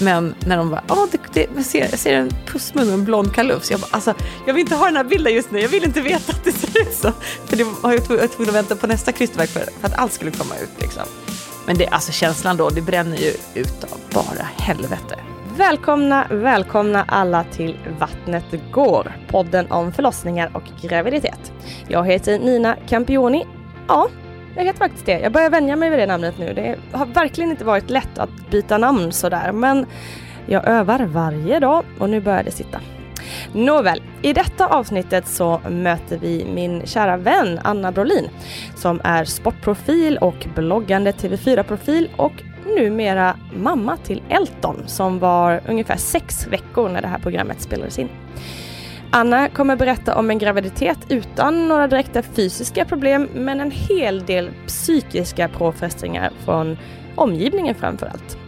Men när de bara, ja, det, det, jag, ser, jag ser en pussmun och en blond kalufs. Jag bara, alltså, jag vill inte ha den här bilden just nu. Jag vill inte veta att det ser ut så. För det var jag tvungen att vänta på nästa krystverk för, för att allt skulle komma ut. Liksom. Men det, alltså känslan då, det bränner ju utav bara helvete. Välkomna, välkomna alla till Vattnet går, podden om förlossningar och graviditet. Jag heter Nina Campioni. Ja, jag heter faktiskt det. Jag börjar vänja mig vid det namnet nu. Det har verkligen inte varit lätt att byta namn sådär, men jag övar varje dag och nu börjar det sitta. Nåväl, i detta avsnittet så möter vi min kära vän Anna Brolin som är sportprofil och bloggande TV4-profil och numera mamma till Elton som var ungefär sex veckor när det här programmet spelades in. Anna kommer berätta om en graviditet utan några direkta fysiska problem men en hel del psykiska påfrestningar från omgivningen framför allt.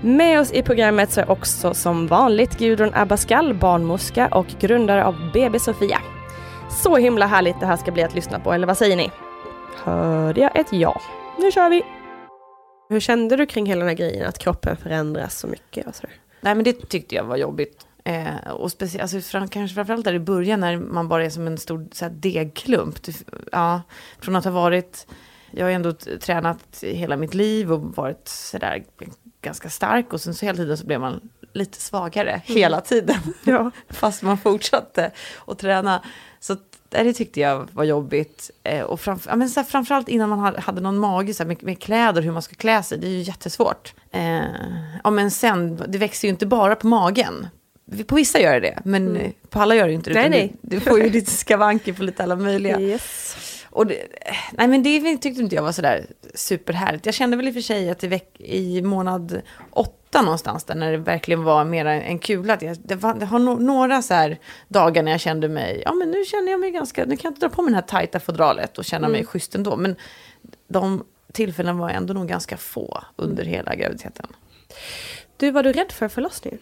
Med oss i programmet så är också som vanligt Gudrun Abascal, barnmorska och grundare av BB Sofia. Så himla härligt det här ska bli att lyssna på, eller vad säger ni? Hörde jag ett ja? Nu kör vi! Hur kände du kring hela den här grejen, att kroppen förändras så mycket? Och så? Nej, men det tyckte jag var jobbigt. Eh, och speciellt, alltså fram, kanske framförallt där i början när man bara är som en stor så här, degklump. Ja, från att ha varit, jag har ändå tränat hela mitt liv och varit sådär ganska stark och sen så hela tiden så blev man lite svagare mm. hela tiden. Ja. Fast man fortsatte att träna. Så det tyckte jag var jobbigt. Eh, och framför, ja, men så här, framförallt innan man hade någon mage så här, med, med kläder, hur man ska klä sig. Det är ju jättesvårt. Eh, ja, men sen, det växer ju inte bara på magen. På vissa gör det men mm. på alla gör det inte det. Nej. Du, du, får ju lite skavanker på lite alla möjliga. Yes. Och det, nej men det tyckte inte jag var sådär superhärligt. Jag kände väl i och för sig att i, veck, i månad åtta någonstans där när det verkligen var mer en kula. Att jag, det, var, det har no, några så dagar när jag kände mig, ja men nu känner jag mig ganska, nu kan jag inte dra på mig det här tajta fodralet och känna mm. mig schysst ändå. Men de tillfällen var ändå nog ganska få under hela graviditeten. Du, var du rädd för förlossningen?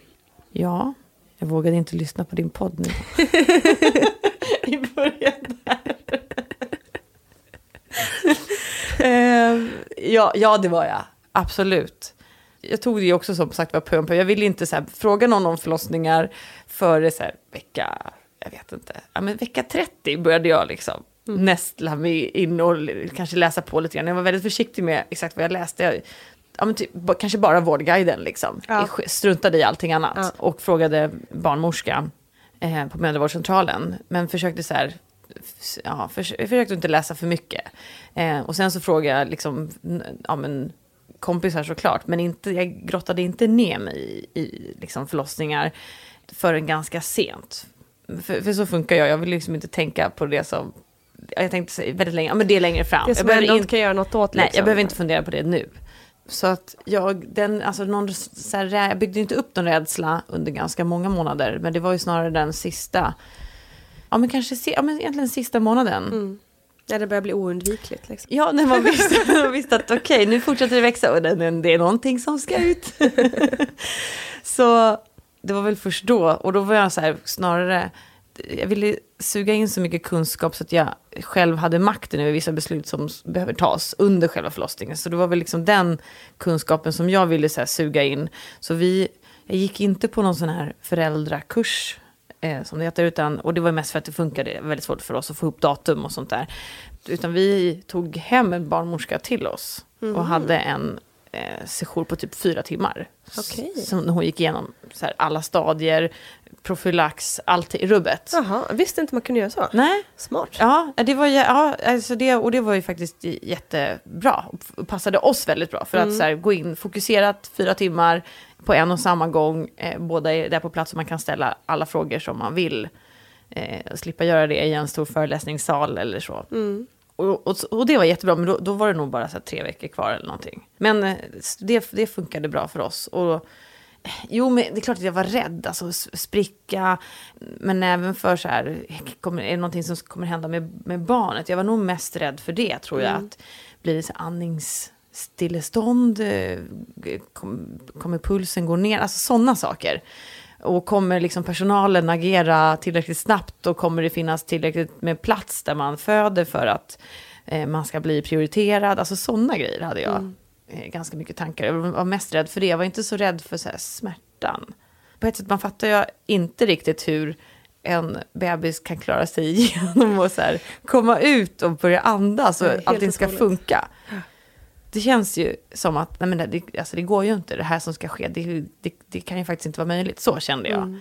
Ja, Jag vågade inte lyssna på din podd nu. I början där. Ehm, ja, ja, det var jag. Absolut. Jag tog det också som sagt var en Jag ville inte så här, fråga någon om förlossningar före så här, vecka, jag vet inte, ja, men vecka 30 började jag liksom mm. nästla mig in och kanske läsa på lite grann. Jag var väldigt försiktig med exakt vad jag läste. Jag, ja, typ, kanske bara Vårdguiden liksom. Ja. Jag struntade i allting annat. Ja. Och frågade barnmorska eh, på mödravårdscentralen. Men försökte så här, ja, för, jag försökte inte läsa för mycket. Eh, och sen så frågade jag liksom, ja men kompisar såklart, men inte, jag grottade inte ner mig i, i liksom förlossningar förrän ganska sent. För, för, så funkar jag, jag vill liksom inte tänka på det som jag tänkte väldigt länge, ja men det är längre fram. Det som jag inte kan göra något åt. Nej, liksom. jag behöver inte fundera på det nu. Så att jag, den, alltså någon, så här, jag byggde inte upp någon rädsla under ganska många månader, men det var ju snarare den sista, ja men kanske, ja men egentligen sista månaden. Mm. Ja, det börjar bli oundvikligt. Liksom. Ja, när man visste, man visste att okej, okay, nu fortsätter det växa och det, det är någonting som ska ut. så det var väl först då, och då var jag så här, snarare, jag ville suga in så mycket kunskap så att jag själv hade makten över vissa beslut som behöver tas under själva förlossningen. Så det var väl liksom den kunskapen som jag ville så här, suga in. Så vi, jag gick inte på någon sån här föräldrakurs eh, som det heter, utan, och det var mest för att det funkade, väldigt svårt för oss att få upp datum och sånt där. Utan vi tog hem en barnmorska till oss mm. och hade en eh, session på typ fyra timmar. Okay. Som hon gick igenom så här, alla stadier, profylax, allt i rubbet. Jaha, visste inte man kunde göra så. Nej. Smart. Ja, det var, ja alltså det, och det var ju faktiskt jättebra. Och passade oss väldigt bra. För mm. att så här, gå in fokuserat fyra timmar på en och samma gång. Eh, båda är där på plats och man kan ställa alla frågor som man vill. Eh, slippa göra det i en stor föreläsningssal eller så. Mm. Och, och, och, det var jättebra, men då, då var det nog bara så tre veckor kvar eller någonting. Men eh, det, det funkade bra för oss. Och, jo, men det är klart att jag var rädd, alltså spricka. Men även för så här, kommer, är det någonting som kommer hända med, med barnet? Jag var nog mest rädd för det, tror jag. Mm. Att blir det så andningsstillestånd? Eh, kommer pulsen gå ner? Alltså sådana saker. Och kommer liksom personalen agera tillräckligt snabbt och kommer det finnas tillräckligt med plats där man föder för att eh, man ska bli prioriterad? Alltså sådana grejer hade jag mm. Eh, ganska mycket tankar. Jag var mest rädd för det. Jag var inte så rädd för så smärtan. På ett sätt, man fattar ju inte riktigt hur en bebis kan klara sig igenom och så här, komma ut och börja andas och allting ska funka det känns ju som att nej men det, alltså det går ju inte, det här som ska ske, det, det, det kan ju faktiskt inte vara möjligt. Så kände jag. Mm.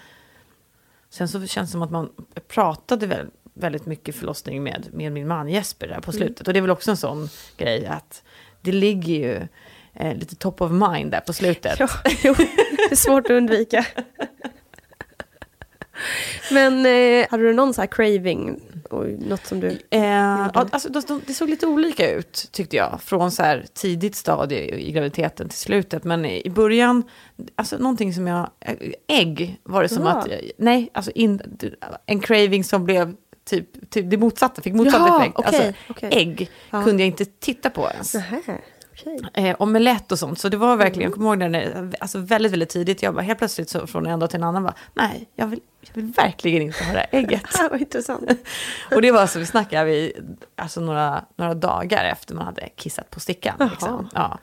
Sen så känns det som att man pratade väldigt, väldigt mycket förlossning med, med min man Jesper där på mm. slutet. Mm. Och det är väl också en sån grej att det ligger ju eh, lite top of mind där på slutet. Ja, jo, det är svårt att undvika. Men eh, hade du någon så här craving och något som du... Eh, alltså, de, det såg lite olika ut tyckte jag. Från så här tidigt stadie i graviditeten till slutet. Men i början, alltså någonting som jag... Ägg var det som ja. att... Nej, alltså in, en craving som blev typ, typ det motsatta, fick motsatt Jaha, effekt. Okay, alltså, okay. Ägg ja. kunde jag inte titta på ens. Nähä. Okay. Eh, omelett och sånt. Så det var verkligen, mm. jag kommer ihåg när alltså väldigt, väldigt tidigt, jag bara helt plötsligt så från en dag till en annan bara, nej, jag vill, jag vill verkligen inte ha det här ägget. Vad intressant. och det var så, vi snackade vi, alltså några, några dagar efter man hade kissat på stickan. Liksom. Ja.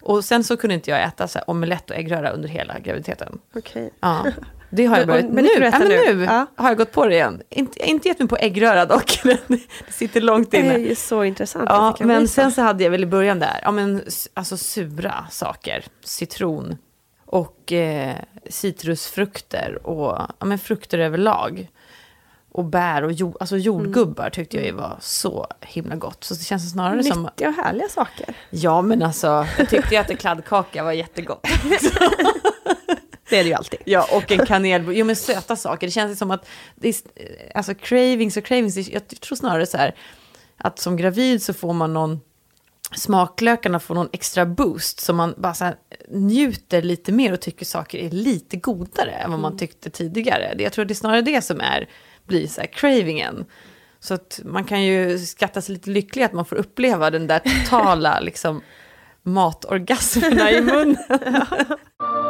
Och sen så kunde inte jag äta så här, omelett och äggröra under hela graviditeten. Okej. Ja. Det har jag börjat. Men, nu, ja, men nu ja. har jag gått på det igen. Inte, inte gett mig på äggröra dock. det sitter långt inne. Det är ju så intressant. Ja, men visa. sen så hade jag väl i början där, ja men alltså sura saker. Citron och eh, citrusfrukter och ja, men frukter överlag. Och bär och jord, alltså jordgubbar tyckte jag var så himla gott. Så det känns snarare Nyttiga som... Nyttiga och härliga saker. Ja, men alltså, jag tyckte ju att en kladdkaka var jättegott. Det är det ju alltid. Ja, och en kanelbulle. Jo, men söta saker. Det känns som att, det är, alltså cravings och cravings, jag tror snarare så här, att som gravid så får man någon, smaklökarna får någon extra boost, så man bara så njuter lite mer och tycker saker är lite godare än vad man mm. tyckte tidigare. Jag tror det är snarare det som är, blir så här cravingen. Så att man kan ju skatta sig lite lycklig att man får uppleva den där totala liksom, matorgasmerna i munnen.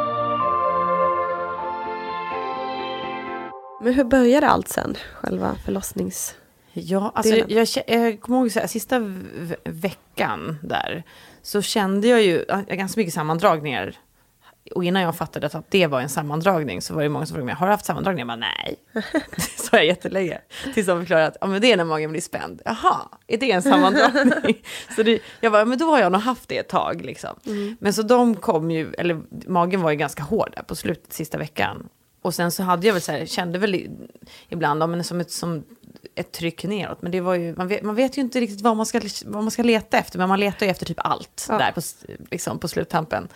Men hur började allt sen? Själva förlossnings... Ja, alltså jag, jag, jag kommer ihåg så här, sista veckan där så kände jag ju ja, ganska mycket sammandragningar. Och innan jag fattade att det var en sammandragning så var det många som frågade mig, har du haft sammandragningar? Jag bara, nej. Det sa jag jättelänge. Tills de förklarade att ja, men det är när magen blir spänd. Jaha, är det en sammandragning? så det, jag bara, men då har jag nog haft det ett tag. Liksom. Men så de kom ju, eller magen var ju ganska hård där på slutet, sista veckan. Och sen så hade jag väl så här, kände väl i- ibland ja, men som, ett, som ett tryck neråt. Men det var ju, man vet, man vet ju inte riktigt vad man, ska, vad man ska leta efter. Men man letar ju efter typ allt Ja. där på, liksom, på sluttampen.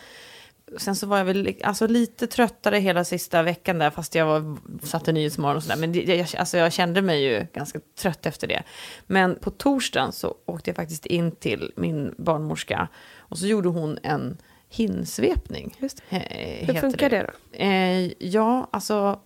Sen så var jag väl alltså, lite tröttare hela sista veckan där, fast jag var, satte Nyhetsmorgon och sådär. Men det, jag, alltså, jag kände mig ju ganska trött efter det. Men på torsdagen så åkte jag faktiskt in till min barnmorska och så gjorde hon en hinsvepning. Just Eh, Hur funkar det då? Eh, ja, alltså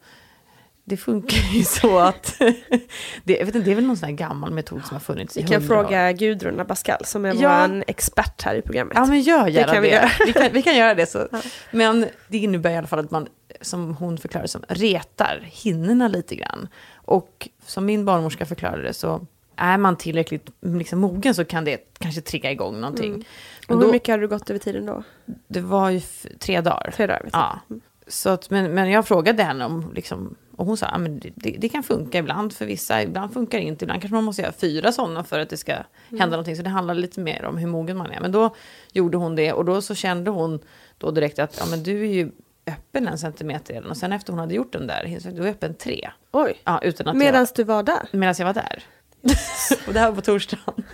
det funkar ju så att det, jag vet inte, det är väl någon sån här gammal metod som har funnits i Vi kan hundra år. fråga Gudrun Abascal som är Ja. vår expert här i programmet. Ja, men gör gärna det. kan vi göra. vi, kan, vi kan göra det. Så. Men det innebär i alla fall att man, som hon förklarar som retar hinnorna lite grann. Och som min barnmorska förklarade det så är man tillräckligt liksom, mogen så kan det kanske trigga igång någonting. Mm. Och hur då, mycket har du gått över tiden då? det var ju tre dagar. Tre dagar? Ja. Så att, men, men jag frågade henne om, liksom, och hon sa att det, det, det kan funka ibland för vissa, ibland funkar det inte, ibland kanske man måste göra fyra sådana för att det ska hända någonting. Så det handlar lite mer om hur mogen man är. Men då gjorde hon det och då så kände hon då direkt att ja, men du är ju öppen en centimeter redan. Och sen efter hon hade gjort den där, du är öppen tre. Oj, Ja, medan du var där? medan jag var där. och det här var på torsdagen.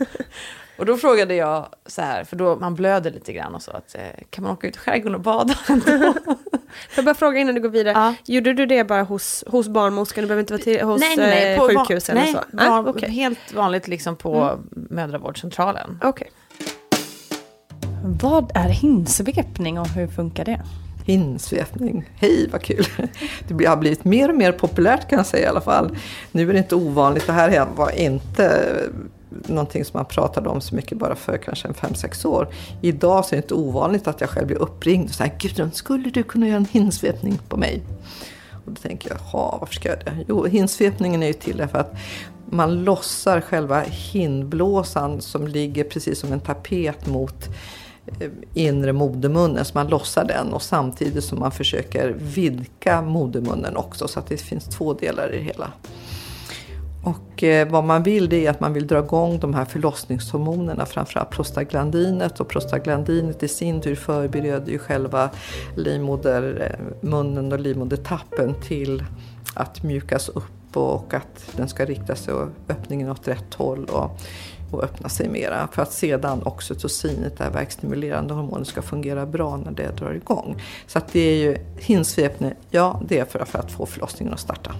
Och då frågade jag så här, för då man blöder lite grann och så, att eh, kan man åka ut i skärgården och bada? Jag bara fråga innan du går vidare. Ja. Gjorde du det bara hos, hos barnmorskan? Du behöver inte vara till, hos nej, nej, nej, eh, på sjukhus eller nej, så? van- Ah, okej. Helt vanligt liksom på mödravårdscentralen. Okej. Vad är hinsvepning och hur funkar det? Hinsvepning, hej vad kul! Det har blivit mer och mer populärt kan jag säga i alla fall. Nu är det inte ovanligt, det här var inte någonting som man pratade om så mycket bara för kanske en 5-6 år. Idag så är det inte ovanligt att jag själv blir uppringd och säger Gudrun, skulle du kunna göra en hinsvepning på mig? Och då tänker jag, jaha, varför ska jag göra det? Jo, hinsvepningen är ju till därför att man lossar själva hinblåsan som ligger precis som en tapet mot eh, inre modermunnen, så man lossar den och samtidigt som man försöker vidga modermunnen också så att det finns två delar i det hela. Och eh, vad man vill det är att man vill dra igång de här förlossningshormonerna, framförallt prostaglandinet. Och prostaglandinet i sin tur förbereder ju själva livmodermunnen eh, och livmodertappen till att mjukas upp och att den ska rikta sig och öppningen åt rätt håll och, och öppna sig mera. För att sedan oxytocinet, det här verkstimulerande hormonet, ska fungera bra när det drar igång. Så att det är ju hinsvepning, ja det är för, för att få förlossningen att starta.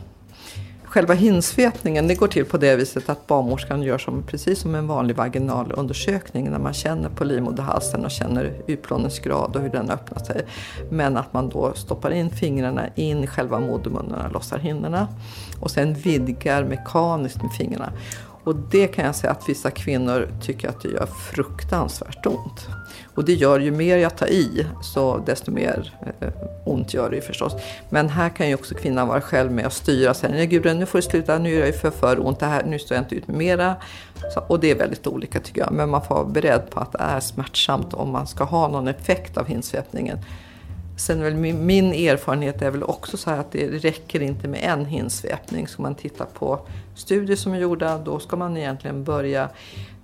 Själva hinsvepningen det går till på det viset att barnmorskan gör som, precis som en vanlig vaginal undersökning när man känner på livmoderhalsen och känner utplåningsgrad och hur den öppnar sig. Men att man då stoppar in fingrarna in i själva modermunnen och lossar hinnorna och sen vidgar mekaniskt med fingrarna. Och det kan jag säga att vissa kvinnor tycker att det gör fruktansvärt ont. Och det gör ju mer jag tar i, så desto mer eh, ont gör det ju förstås. Men här kan ju också kvinnan vara själv med och styra. Säga, nej Gudrun, nu får du sluta, nu gör jag ju för, för ont, det här, nu står jag inte ut med mera. Så, och det är väldigt olika tycker jag. Men man får vara beredd på att det är smärtsamt om man ska ha någon effekt av hinsvepningen. Sen väl min, min erfarenhet är väl också så här att det räcker inte med en hinsvepning. Ska man titta på studier som är gjorda, då ska man egentligen börja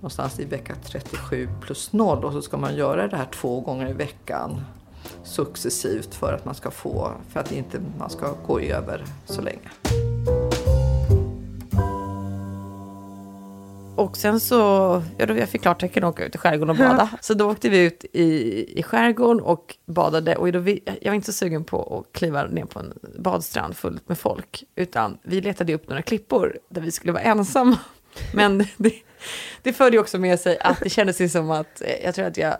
någonstans i vecka 37 plus 0 och så ska man göra det här två gånger i veckan successivt för att man ska få, för att inte man ska gå över så länge. Och sen så, ja, då jag fick klartecken att åka ut i skärgården och bada. Så då åkte vi ut i, i skärgården och badade. Och då vi, jag var inte så sugen på att kliva ner på en badstrand fullt med folk. Utan vi letade upp några klippor där vi skulle vara ensamma. Men det, det förde ju också med sig att det kändes som att, eh, jag tror att jag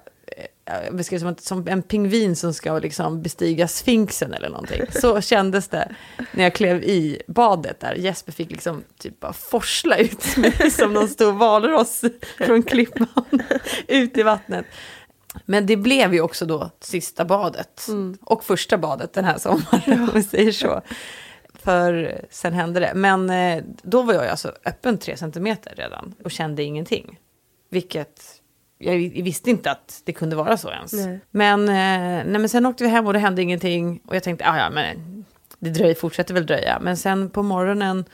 jag beskrev det som, som en pingvin som ska liksom bestiga sfinxen eller någonting. Så kändes det när jag klev i badet där. Jesper fick liksom typ bara forsla ut mig som någon stor valross från klippan ut i vattnet. Men det blev ju också då sista badet. Och första badet den här sommaren, om vi säger så. För sen hände det. Men eh, då var jag alltså öppen tre centimeter redan och kände ingenting. Vilket jag visste inte att det kunde vara så ens. Nej. Men, eh, nej, men sen åkte vi hem och det hände ingenting. Och jag tänkte, ah, ja men det dröjer, fortsätter väl dröja. Men sen på morgonen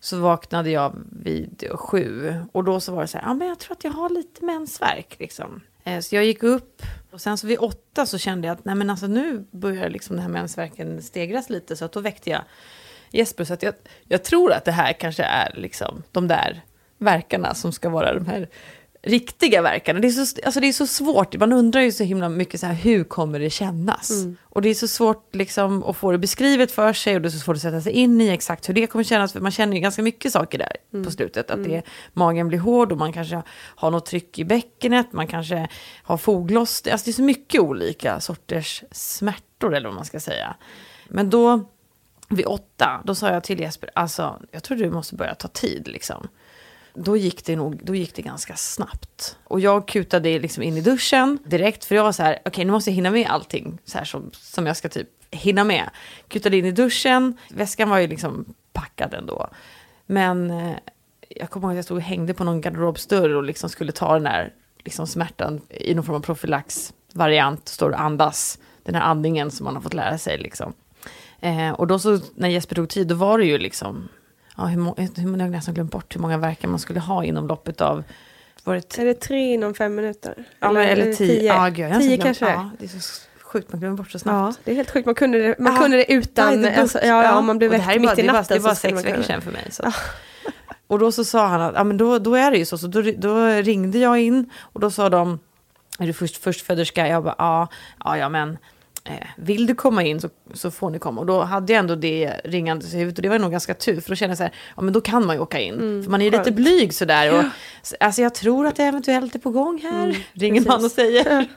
så vaknade jag vid sju. Och då så var det så här, ja men jag tror att jag har lite mensvärk liksom. Eh, Så jag gick upp och sen så vid åtta så kände jag att nej men alltså nu börjar liksom den här mensvärken stegras lite. Så att då väckte jag Jesper. Så att jag, jag tror att det här kanske är liksom de där verkarna som ska vara de här riktiga verkarna. Det är, så, alltså det är så svårt, man undrar ju så himla mycket så här, hur kommer det kännas? Och det är så svårt liksom att få det beskrivet för sig och det är så svårt att sätta sig in i exakt hur det kommer kännas. För man känner ju ganska mycket saker där på slutet. Att det är, magen blir hård och man kanske har något tryck i bäckenet, man kanske har fogloss. Alltså det är så mycket olika sorters smärtor eller vad man ska säga. Men då, vid åtta, då sa jag till Jesper, alltså jag tror du måste börja ta tid liksom då gick det nog då gick det ganska snabbt. Och jag kutade liksom in i duschen direkt, för jag var så här, okej nu måste jag hinna med allting så här som, som jag ska typ hinna med. Kutade in i duschen, väskan var ju liksom packad ändå. Men eh, jag kommer ihåg att jag stod och hängde på någon garderobsdörr och liksom skulle ta den där liksom smärtan i någon form av profylaxvariant, står och andas, den här andningen som man har fått lära sig liksom. Eh, och då så, när Jesper tog tid, då var det ju liksom ja, hur, må- hur, jag har nästan glömt bort hur många verkar man skulle ha inom loppet av... Var det Är det tre inom fem minuter? ja, eller är det tio? Ja, gud, tio kanske det. Ja, det är så sjukt, man glömmer bort så Ja, snabbt. det är helt sjukt. Man kunde det, man Ja. kunde det utan... Nej, det alltså, ja, ja, om man blev det väckt är bara- mitt i det natten Det så skulle sex veckor sedan för mig. Så. Och då så sa han att ja, men då, då är det ju så. Så då, då ringde jag in och då sa de, är du först, förstföderska? Jag bara, ja, ja, ja men vill du komma in så, så får ni komma. Och då hade jag ändå det ringande i huvudet och det var nog ganska tur. För då kände jag så här, ja men då kan man ju åka in. för man är ju lite skönt. blyg sådär. Och, alltså jag tror att det eventuellt är på gång här. ringer man och säger.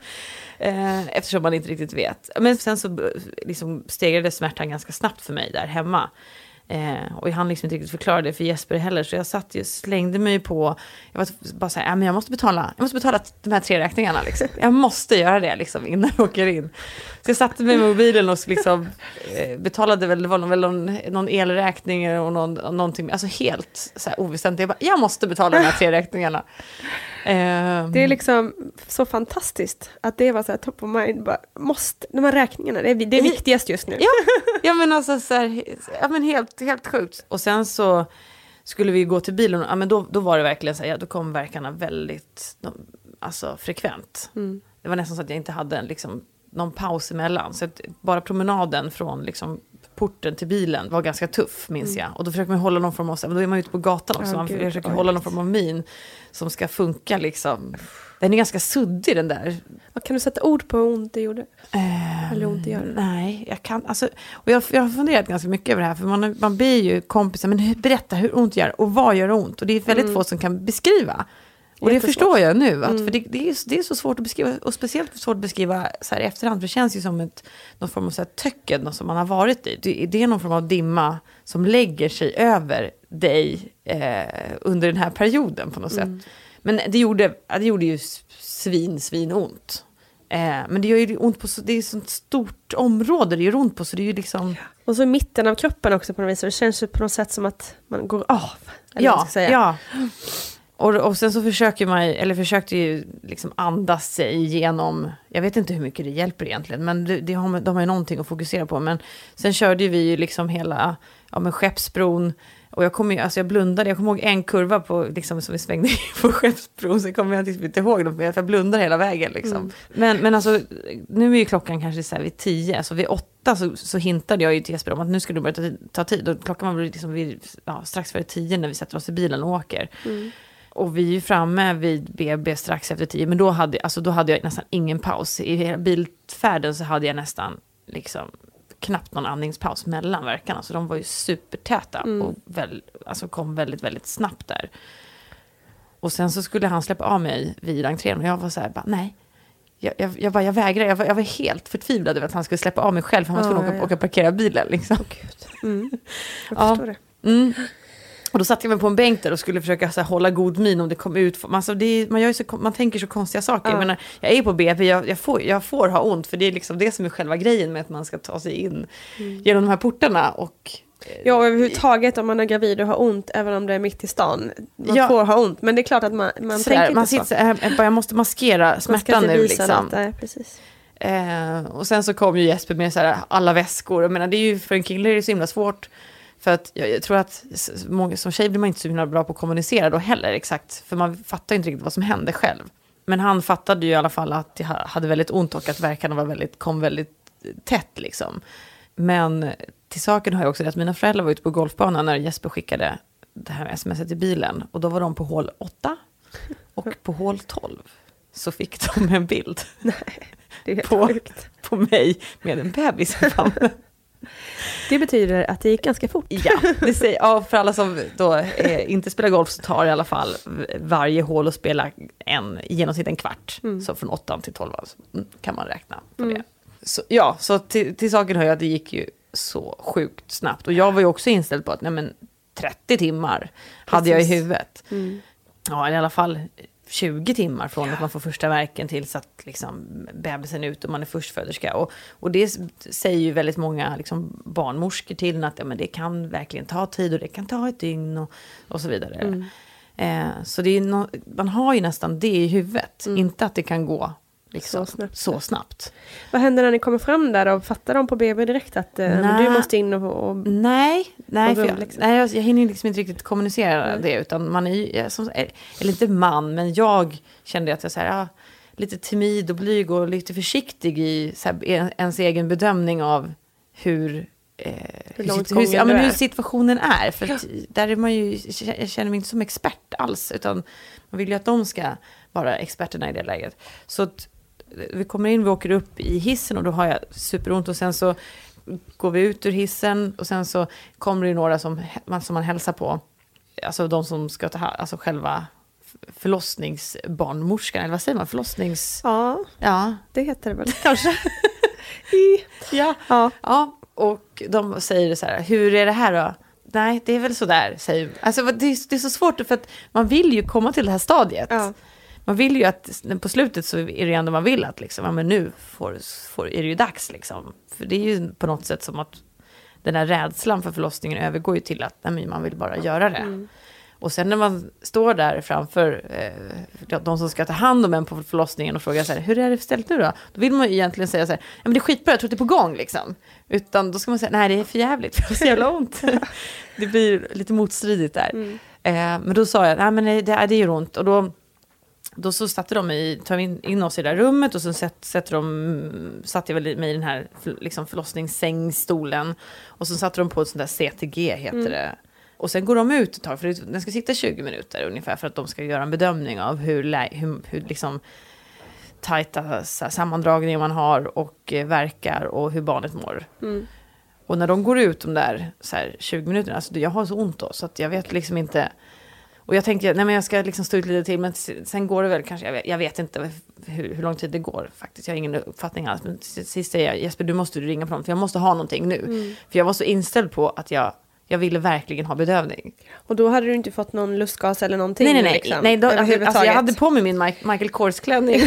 Eh, eftersom man inte riktigt vet. Men sen så eh, liksom stegrades smärtan ganska snabbt för mig där hemma. Eh, och jag hann liksom inte riktigt förklara det för Jesper heller. Så jag satt ju, slängde mig på, jag var bara så här, "Ja, men jag måste betala, jag måste betala de här tre räkningarna liksom. Jag måste göra det liksom innan jag åker in. Så jag satte mig med mobilen och liksom, eh, betalade väl, det var väl någon, någon elräkning och någon, någonting, alltså helt så här oväsentligt. Jag bara, jag måste betala de här tre räkningarna. Eh, Det är liksom så fantastiskt att det var så här top of mind. Bara, måste, de här räkningarna, det är, det är viktigast just nu. Ja, ja men alltså så här, ja men helt, helt sjukt. Och sen så skulle vi gå till bilen, ja men då, då var det verkligen så här, ja då kom verkarna väldigt, de, alltså frekvent. Det var nästan så att jag inte hade liksom, någon paus emellan. Så att bara promenaden från liksom, porten till bilen var ganska tuff, minns jag. Och då försöker man hålla någon form av, men då är man ute på gatan också, Ja, man försöker vad hålla någon form av min som ska funka liksom. Den är ganska suddig den där Kan du sätta ord på hur ont det gjorde? Eh, Eller ont i öronen. Nej, jag kan, alltså, och jag, jag har funderat ganska mycket över det här, för man, man ber ju kompisar, men berätta hur ont gör och vad gör ont? Och det är väldigt få som kan beskriva. Och det Jättesvårt. förstår jag nu, att, för det, det, är, det är så svårt att beskriva, och speciellt svårt att beskriva så här i efterhand, för det känns ju som ett, någon form av så här töcken som man har varit i. Det, det är någon form av dimma som lägger sig över dig eh, under den här perioden på något sätt. Men det gjorde, det gjorde ju svin, svin ont. Eh, men det gör ju ont på, det är ett sånt stort område det gör ont på, så det är ju liksom... Och så i mitten av kroppen också på något vis. Så det känns ju på något sätt som att man går av. Ja, ja. Och, och sen så försöker man, eller försökte ju liksom andas sig igenom, jag vet inte hur mycket det hjälper egentligen, men det, det har, de har ju någonting att fokusera på. Men sen körde vi ju liksom hela, ja men Skeppsbron, och jag kommer alltså jag blundade, jag kommer ihåg en kurva på, liksom, som vi svängde in på Skeppsbron, så kommer jag liksom inte ihåg dem, för jag blundade hela vägen liksom. Men, men alltså, nu är ju klockan kanske så här vid tio, så vid åtta så, så hintade jag ju till Jesper om att nu ska du börja ta, ta tid, och klockan var liksom vid, ja, strax före tio när vi sätter oss i bilen och åker. Och vi är framme vid BB strax efter tio, men då hade, alltså, då hade jag nästan ingen paus. I bilfärden så hade jag nästan liksom knappt någon andningspaus mellan verkarna, så de var ju supertäta och väl, alltså kom väldigt, väldigt snabbt där. Och sen så skulle han släppa av mig vid entrén och jag var så här, bara, nej. Jag, jag, jag, bara, jag vägrar, jag var, jag var helt förtvivlad över att han skulle släppa av mig själv, för han Ja, tvungen att ja, åka, och parkera bilen. Liksom. Mm. Jag Ja. förstår det. Mm. Och då satte jag mig på en bänk där och skulle försöka så här, hålla god min om det kom ut. Alltså, det är, man, gör så, man tänker så konstiga saker. Ja. Jag, menar, jag är på BP, jag, jag, får, jag får ha ont, för det är liksom det som är själva grejen med att man ska ta sig in genom de här portarna. Och Ja, och överhuvudtaget om man är gravid och har ont, även om det är mitt i stan. Man Ja. får ha ont, men det är klart att man, man Sådär, tänker man inte så. sitter så här, bara, jag måste maskera Man ska smärtan inte nu liksom. något, precis. Eh, och sen så kom ju Jesper med så här, alla väskor. Jag menar, det är ju, för en kille är det så himla svårt. För att jag, jag tror att många, som tjej blir man inte så himla bra på att kommunicera då heller exakt. För man fattar inte riktigt vad som hände själv. Men han fattade ju i alla fall att jag ha- hade väldigt ont och att verkarna var väldigt, kom väldigt tätt liksom. Men till saken har jag också det att mina föräldrar var ute på golfbanan när Jesper skickade det här smset i bilen. Och då var de på hål 8 och på hål 12 så fick de en bild helt på, sjukt. på mig med en bebis i famnen. Det betyder att det gick ganska fort. Ja, det säger, ja, för alla som då eh, inte spelar golf så tar det i alla fall varje hål och spela en, i genomsnitt en kvart. Så från 8 till 12 alltså, mm, kan man räkna på det. Så, ja, så till, till saken hör jag att det gick ju så sjukt snabbt. Och jag var ju också inställd på att nej, men, 30 timmar hade jag i Precis. huvudet. Ja, i alla fall 20 timmar från att man får första verken tills att liksom, bebisen är ute och man är förstföderska. Och, och det säger ju väldigt många liksom, barnmorskor till att ja, men det kan verkligen ta tid och det kan ta ett dygn och, och så vidare. Eh, så det är no, man har ju nästan det i huvudet, inte att det kan gå liksom, Så snabbt. Så snabbt. Vad händer när ni kommer fram där och fattar de på BB direkt att eh, du Nej. måste in och... och Nej, nej, rum, jag, liksom. nej jag, jag hinner liksom inte riktigt kommunicera det. Utan man är som, eller inte man, men jag kände att jag så här, ja, lite timid och blyg och lite försiktig i så här, en- ens egen bedömning av hur, eh, hur, hur, gången ja, men hur situationen är. För att där är man ju, jag känner mig inte som expert alls. Utan man vill ju att de ska vara experterna i det läget. Så att, vi kommer in, vi åker upp i hissen och då har jag superont och sen så går vi ut ur hissen och sen så kommer det några som, som man hälsar på. Alltså de som ska ta hand, alltså själva förlossningsbarnmorskan, eller vad säger man, förlossnings... Ja, Ja, det heter det väl kanske. I, ja. ja. Ja, och de säger så här, hur är det här då? Nej, det är väl sådär, säger Alltså det är, det är så svårt, för att man vill ju komma till det här stadiet. Ja. Man vill ju att, på slutet så är det ändå man vill att liksom, ja men nu får, får, är det ju dags liksom. För det är ju på något sätt som att den här rädslan för förlossningen övergår ju till att nej, man vill bara göra det. Och sen när man står där framför eh, de som ska ta hand om en på förlossningen och frågar så här, hur är det ställt nu då? Då vill man ju egentligen säga så här, ja men det är skitbra, jag tror det är på gång liksom. Utan då ska man säga, nej det är för jävligt, för det har så jävla ont. det blir lite motstridigt där. Eh, men då sa jag, nej men det, det, det gör ont. Och då, då så satte de i- tar in, oss i det där rummet och så sätt, sätter de, satte jag väl mig i den här liksom förlossningssängstolen. Och så satte de på ett sånt där CTG heter det. Och sen går de ut ett tag, för den ska sitta 20 minuter ungefär för att de ska göra en bedömning av hur, hur, hur liksom tajta sammandragningar man har och eh, verkar och hur barnet mår. Och när de går ut de där så här, 20 minuterna, alltså jag har så ont då så att jag vet liksom inte. Och jag tänkte, nej men jag ska liksom stå ut lite till, men sen går det väl kanske, jag vet, jag vet inte hur, hur lång tid det går faktiskt, jag har ingen uppfattning alls. Men sist säger jag, Jesper du måste ringa på dem, för jag måste ha någonting nu. För jag var så inställd på att jag, jag ville verkligen ha bedövning. Och då hade du inte fått någon lustgas eller någonting? Nej, nej, nej. liksom, nej då, alltså, alltså, jag hade på mig min Mike- Michael Kors-klänning.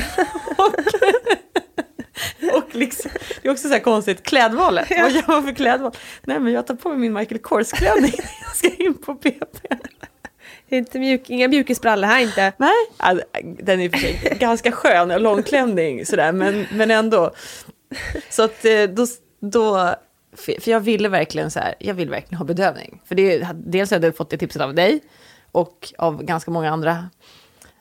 och, liksom, det är också så här konstigt, klädvalet. Vad gör man för klädval? Nej, men jag tar på mig min Michael Kors-klänning. jag ska in på BP. Inte mjuk, inga mjukisbrallor här inte. Nej, alltså, den är för sig ganska skön och långklänning sådär, men, men ändå. Så att eh, då, då, för jag ville verkligen så här, jag vill verkligen ha bedövning. För det, dels hade jag fått det tipset av dig och av ganska många andra.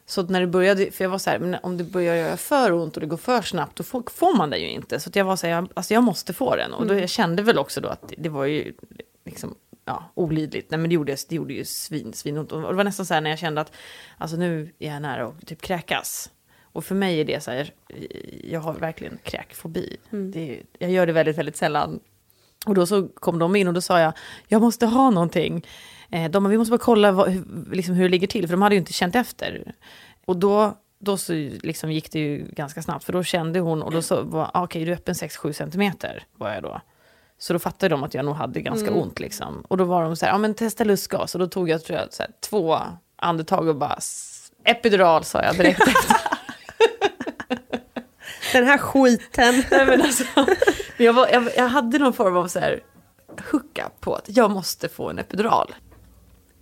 Så när det började, för jag var så här, men om det börjar göra för ont och det går för snabbt, då får, får man det ju inte. Så jag var så här, jag, alltså jag måste få den. Och då, jag kände väl också då att det, det var ju liksom, ja, olidligt. Nej men det gjorde, det gjorde ju svin, svinont. Och det var nästan så här när jag kände att, alltså nu är jag nära att typ kräkas. Och för mig är det så här, jag har verkligen kräkfobi. Det, jag gör det väldigt, väldigt sällan. Och då så kom de in och då sa jag, jag måste ha någonting. Eh, de vi måste bara kolla vad, hur, liksom hur det ligger till, för de hade ju inte känt efter. Och då, då så liksom gick det ju ganska snabbt, för då kände hon, och då så var, ah, okej, du är öppen 6-7 centimeter, var jag då. Så då fattade de att jag nog hade ganska ont liksom. Och då var de så här, ja men testa lustgas. Och då tog jag, tror jag, så här, två andetag och bara, epidural sa jag direkt efter. Den här skiten. Nej, men alltså, jag, var, jag, jag hade någon form av så här, hooka på att jag måste få en epidural.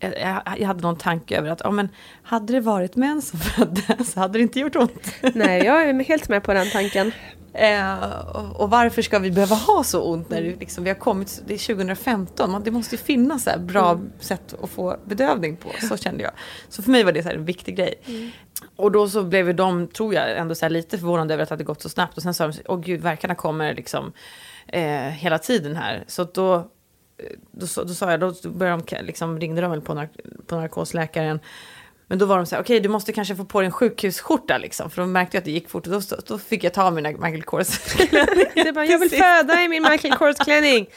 Jag, hade någon tanke över att ja, men, hade det varit män som födde så hade det inte gjort ont. Nej, jag är helt med på den tanken. Eh, och, och varför ska vi behöva ha så ont när det, liksom, vi har kommit, det är 2015, man, det måste ju finnas så bra Mm. sätt att få bedövning på. Så kände jag. Så för mig var det så en viktig grej. Mm. Och då så blev ju de, tror jag, ändå så lite förvånade över att det hade gått så snabbt. Och sen sa de, åh gud, verkarna kommer liksom eh, hela tiden här. Så då, då, sa- då sa jag, då började de, liksom, ringde de väl på, nark på narkosläkaren. Men då var de så här, okej du måste kanske få på dig en sjukhusskjorta liksom. För de märkte ju att det gick fort och då, då fick jag ta mina Michael Kors Det är bara, jag vill föda i min Michael Kors-klänning.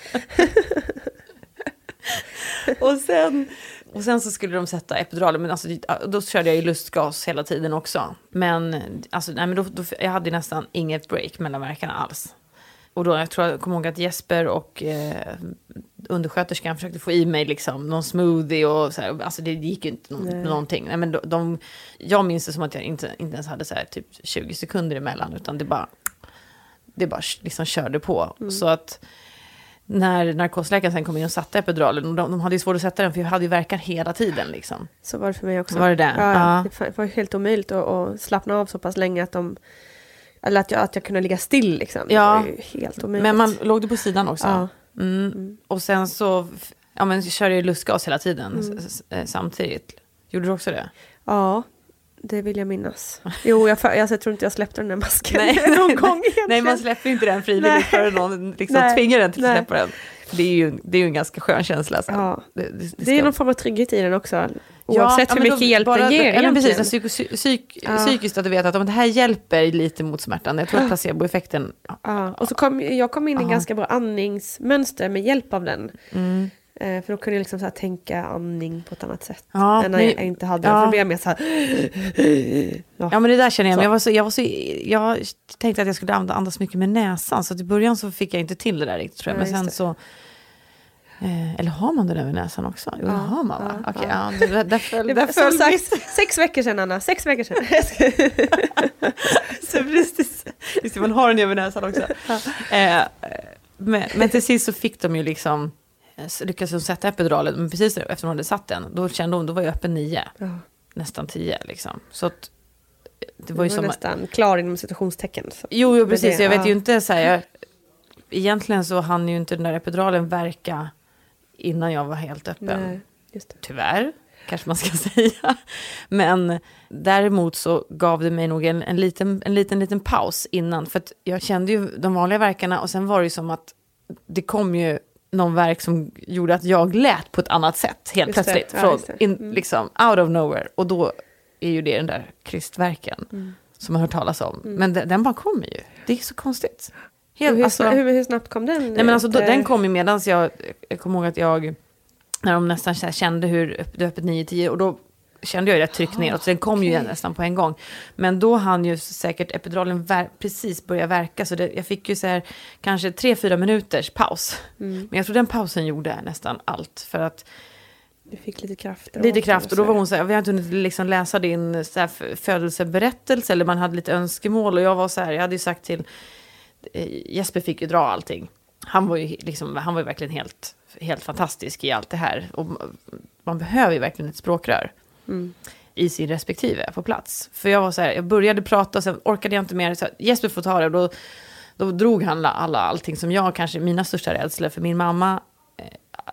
och, sen, och sen så skulle de sätta epiduralen, men alltså, då körde jag ju lustgas hela tiden också. Men, alltså, nej, men då, då, jag hade nästan inget break mellan verkarna alls. Och då, jag tror jag kommer ihåg att Jesper och eh, undersköterskan försökte få i mig liksom någon smoothie och så här, alltså det gick ju inte någon, någonting. Nej, men de, de, jag minns det som att jag inte, inte ens hade så här typ 20 sekunder emellan, utan det bara, det bara liksom körde på. Så att när narkosläkaren sen kom in och satte epiduralen, de, de hade ju svårt att sätta den för jag hade ju verkar hela tiden liksom. Så var det för mig också. Var det det? Ja, Ja. Det var helt omöjligt att, att slappna av så pass länge att de... Eller att jag, att jag kunde ligga still liksom. Ja. helt omöjligt. Men man låg du på sidan också? Ja. Mm. Och sen så ja, men, körde jag lustgas hela tiden s- eh, samtidigt. Gjorde du också det? Ja, det vill jag minnas. Jo, jag, alltså, jag tror inte jag släppte den där masken Nej. någon gång egentligen. Nej, man släpper inte den frivilligt Nej. förrän någon liksom Nej. tvingar den till att Nej. släppa den. Det är ju, det är ju en ganska skön känsla. Sen. Ja. Det, det, det Det är någon form av trygghet i den också. Oavsett ja, hur mycket då- hjälp bara- den ger ja, men precis, egentligen. alltså, psyk, Ja. Psykiskt att du vet att om det här hjälper lite mot smärtan. Jag tror att placeboeffekten... Ja, och så kom jag kom in i en ganska bra andningsmönster med hjälp av den. Mm. Eh, för då kunde jag liksom så tänka andning på ett annat sätt. Ja, än när jag inte hade ja. jag mer så här... Ja. Ja men det där känner jag, men jag, var så, jag, var så, jag tänkte att jag skulle and- andas mycket med näsan, så i början så fick jag inte till det där riktigt tror jag. Ja, Men sen det. så, eh, eller har man det där med näsan också? Jo, det Ja, har man va? ja, Okej, ja. ja. där, där föll, Det där var, föll som sagt, sex veckor sedan Anna, sex veckor sedan. så precis, just det, man har den över näsan också. Eh, men, men till sist så fick de ju liksom, eh, lyckades de sätta epiduralen, men precis efter de hade satt den, då kände hon, då var jag öppen nio, nästan tio liksom. Så att, det det var var ju som... nästan klar inom situationstecken. Så. Jo, jo precis. det, jag vet ju inte så här, jag, egentligen så hann ju inte den där epiduralen verka innan jag var helt öppen. Nej. Tyvärr, kanske man ska säga. Men däremot så gav det mig nog en, en, liten, en liten, liten paus innan. För jag kände ju de vanliga verkarna och sen var det ju som att det kom ju någon verk som gjorde att jag lät på ett annat sätt helt Just det. plötsligt. Ja, från, in, Mm. liksom out of nowhere. Och då är ju det den där krystverken Mm. som man har hört talas om. Men den, den bara kommer ju. Det är så konstigt. Helt, hur, alltså, hur, hur snabbt kom den? nej men alltså, då, den kom ju medan jag, jag kommer ihåg att jag, när de nästan kände hur det öppet 9-10 och då kände jag ju rätt tryck neråt, så den kom ju nästan på en gång. Men då hann ju säkert epiduralen precis börja verka, så det, jag fick ju så här kanske 3-4 minuters paus. Mm. Men jag tror den pausen gjorde nästan allt, för att Du fick lite kraft. Lite kraft och då var hon så här, vi har inte hunnit liksom läsa din så här, födelseberättelse eller man hade lite önskemål och jag var så här, jag hade ju sagt till Jesper fick ju dra allting. Han var ju, liksom, han var ju verkligen helt, helt fantastisk i allt det här. Och man behöver ju verkligen ett språkrör Mm. i sin respektive på plats. För jag var så här, jag började prata sen orkade jag inte mer. Så här, Jesper får ta det och då, då drog han alla, allting som jag kanske, mina största rädslor. För min mamma eh,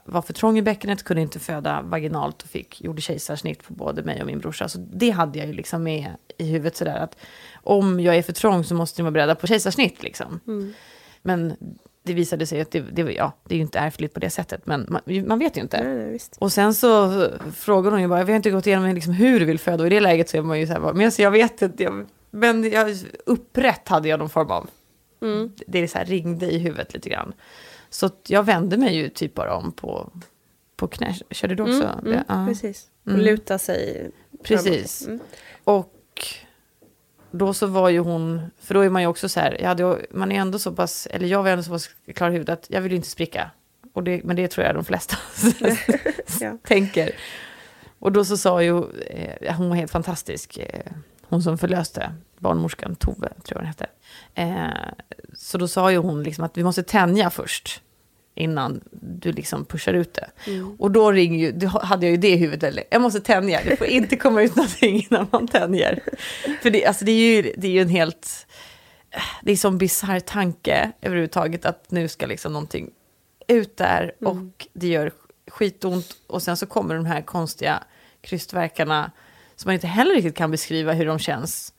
var för trång i bäckenet, kunde inte föda vaginalt och fick, gjorde kejsarsnitt på både mig och min brorsa. Så det hade jag ju liksom med i huvudet sådär att om jag är för trång så måste ni vara beredda på kejsarsnitt liksom. Mm. Men det visade sig att det, det, ja, det är ju inte ärftligt på det sättet, men man, man vet ju inte. Nej. Och sen så frågar hon ju bara, vi har inte gått igenom liksom hur du vill föda. Och i det läget så är man ju så här, bara, men alltså, jag vet inte, jag, men jag, upprätt hade jag någon form av, Mm. det är så här, ringde i huvudet lite grann. Så jag vände mig ju typ bara om på, på knä. Körde du också Mm, det? mm, Ja. Precis. Mm. luta sig Precis. Mm. Och då så var ju hon, för då är man ju också så här, jag hade, man är ändå så pass, eller jag var ändå så pass klar i huvudet att jag vill inte spricka. Och det, men det tror jag de flesta Ja. tänker. Och då så sa ju, eh, hon var helt fantastisk, eh, hon som förlöste barnmorskan, Tove tror jag hon hette. Eh, så då sa ju hon liksom att vi måste tänja först. Innan du liksom pushar ut det. Och då ringer ju, då hade jag ju det i huvudet, eller, jag måste tänja, det får inte komma ut någonting innan man tänjer. För det, alltså det, är ju, det är ju en helt, det är som bisarr tanke överhuvudtaget att nu ska liksom någonting ut där och det gör skitont och sen så kommer de här konstiga krystverkarna som man inte heller riktigt kan beskriva hur de känns.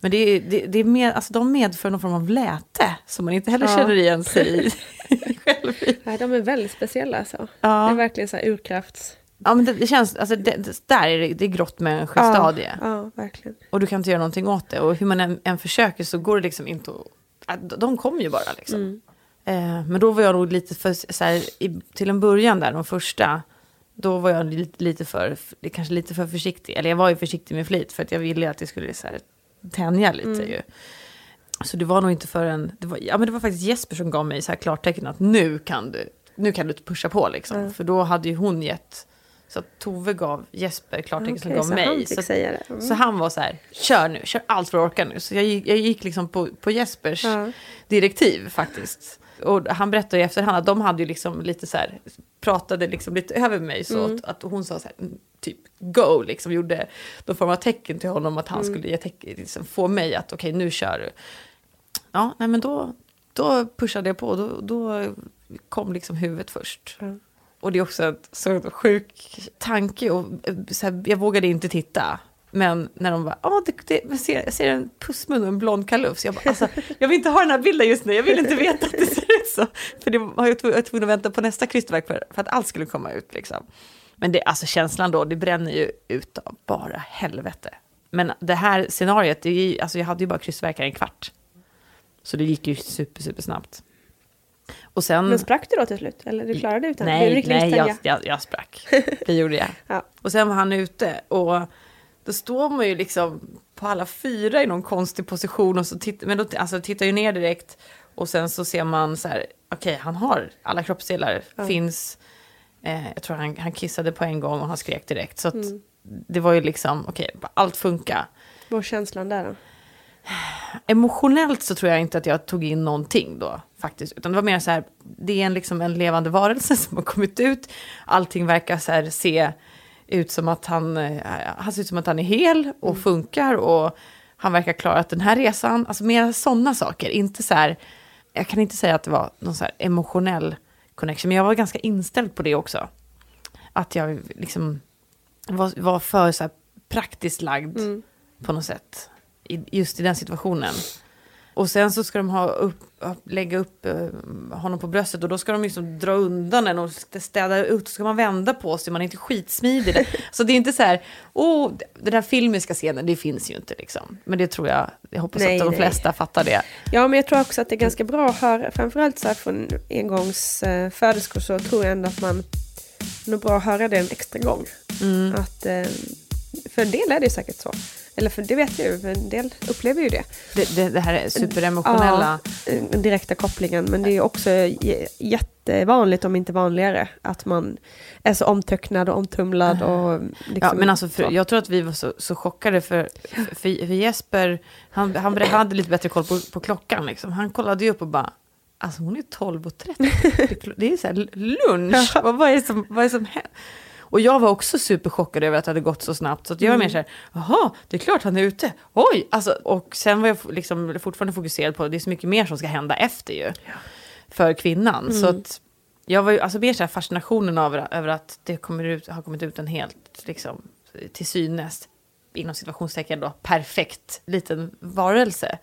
Men det är, det, det är med, alltså de medför någon form av läte som man inte heller Ja. känner igen sig i. själv i. Nej, de är väldigt speciella alltså. Det Ja. är verkligen så här urkrafts... Ja, men det, det känns, alltså det, det, där är det, det är grått människostadie. Ja, ja, verkligen. Och du kan inte göra någonting åt det. Och hur man än, än försöker så går det liksom inte att... att de kommer ju bara liksom. Mm. Eh, men då var jag nog lite för, så här, i, till en början där, de första, då var jag lite, lite för, kanske lite för försiktig. Eller jag var ju försiktig med flit för att jag ville att det skulle så här, tänja lite Mm. ju. Så det var nog inte förrän, det var, ja men det var faktiskt Jesper som gav mig så här klartecken att nu kan du, nu kan du pusha på liksom. För då hade ju hon gett, så att Tove gav Jesper klartecken som Okej, gav så mig. han så att-. Mm. så han var så här, kör nu, kör allt för att orka nu. Så jag gick, jag gick liksom på, på Jespers Ja. direktiv faktiskt. Och han berättade i efterhand att de hade ju liksom lite så här, pratade liksom lite över mig så Mm. att, att hon sa så här, mm, typ go, liksom gjorde någon form av tecken till honom att han Mm. skulle tecken, liksom, få mig att okej nu kör du. Ja, nej men då, då pushade jag på, då, då kom liksom huvudet först. Ja. Och det är också en så sjuk tanke. Och, eh, så här, jag vågade inte titta. Men när de bara, ja, det, det, jag, ser, ser en pussmun och en blond kalufs. Jag bara, alltså, jag vill inte ha den här bilden just nu, jag vill inte veta att det ser ut så. För det var jag tvungen- att vänta på nästa krystverk för, för att allt skulle komma ut. Liksom. Men det, alltså känslan då, det bränner ju ut av bara helvete. Men det här scenariot, det alltså jag hade ju bara krystverkar en kvart. Så det gick ju super, super snabbt. Och sen... Men sprack du då till slut? Eller du klarade utan? Du Nej, lyckades nej jag, jag, jag sprack. Det gjorde jag. Ja. Och sen var han ute och då står man ju liksom på alla fyra i någon konstig position och så tittar, men då, alltså, tittar ju ner direkt och sen så ser man så här, okej han har alla kroppsdelar, finns, eh, jag tror han, han kissade på en gång och han skrek direkt. Så Mm. det var ju liksom, okej, allt funkar. Vad var känslan där då? Emotionellt så tror jag inte att jag tog in någonting då faktiskt. Utan det var mer så här, det är en, liksom en levande varelse som har kommit ut. Allting verkar så här se ut som att han, eh, han ser ut som att han är hel och funkar. Och han verkar klara att den här resan, alltså mer sådana saker. Inte så här, jag kan inte säga att det var någon så här emotionell connection. Men jag var ganska inställd på det också. Att jag liksom var, var för så här praktiskt lagd på något sätt. I, just i den situationen. Och sen så ska de ha upp, lägga upp eh, honom på bröstet och då ska de liksom dra undan den och städa ut. Så ska man vända på sig, man är inte skitsmidig. så det är inte så här, oh, den här filmiska scenen, det finns ju inte liksom. Men det tror jag, jag hoppas Nej, att de nej. flesta fattar det. Ja, men jag tror också att det är ganska bra att höra, framförallt så här från engångsföderskor så tror jag ändå att man är nog bra att höra det en extra gång. Mm. Att, eh, för en del är det säkert så. Eller för det vet jag ju, en del upplever ju det. Det, det, det här är superemotionella. Ja, den direkta kopplingen. Men det är också jättevanligt, om inte vanligare, att man är så omtöcknad och omtumlad. Och liksom, Ja, men alltså, för, jag tror att vi var så, så chockade för, för, för Jesper, han, han, hade lite bättre koll på, på klockan. Liksom. Han kollade ju upp och bara, alltså hon är 12.30. Det, är så här lunch, vad, vad är som, vad är det som händer? Och jag var också superchockad över att det hade gått så snabbt. Så jag var mer så här, jaha, det är klart han är ute. Oj! Alltså, och sen var jag liksom fortfarande fokuserad på, det är så mycket mer som ska hända efter ju. För kvinnan. Så att jag var ju, alltså mer så här fascinationen över, över att det kommer ut, har kommit ut en helt, liksom, till synes, inom situationstecken då, perfekt liten varelse.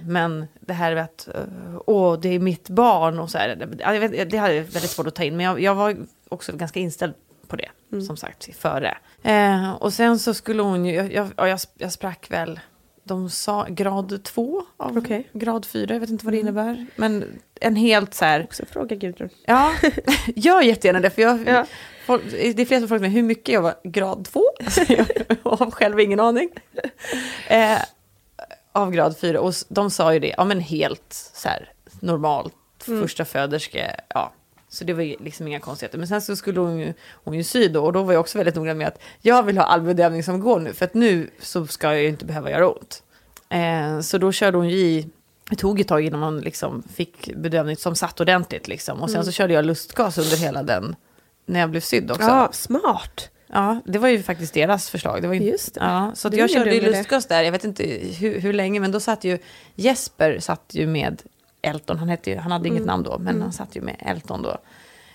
Men det här med att, eh, åh, det är mitt barn och så här, det, det hade jag väldigt svårt att ta in. Men jag, jag var också ganska inställd på det, som sagt, före. Eh, och sen så skulle hon ju, jag, jag, ja, jag, jag sprack väl, de sa grad två av Okej. grad fyra, jag vet inte vad det innebär. Men en helt så här, Också fråga Gudrun. Ja, gör jättegärna det. För jag, Ja. folk, det är flera som frågar mig hur mycket jag var grad två. Jag har själv ingen aning. Eh, av grad fyra. Och de sa ju det, ja men helt så här normalt, första föderska, ja. Så det var ju liksom inga konstigheter. Men sen så skulle hon ju, hon ju sy då. Och då var jag också väldigt noga med att jag vill ha all bedövning som går nu. För att nu så ska jag ju inte behöva göra ont. Eh, så då körde hon ju i det tog ett tag innan man liksom fick bedövning som satt ordentligt. Liksom. Och sen Mm. så körde jag lustgas under hela den, när jag blev sydd också. Ja, smart. Ja, det var ju faktiskt deras förslag. Det var ju, Just det. Ja, så jag körde ju lustgas där, jag vet inte hur, hur länge, men då satt ju Jesper satt ju med Elton, han, hette ju, han hade inget namn då, men han satt ju med Elton då.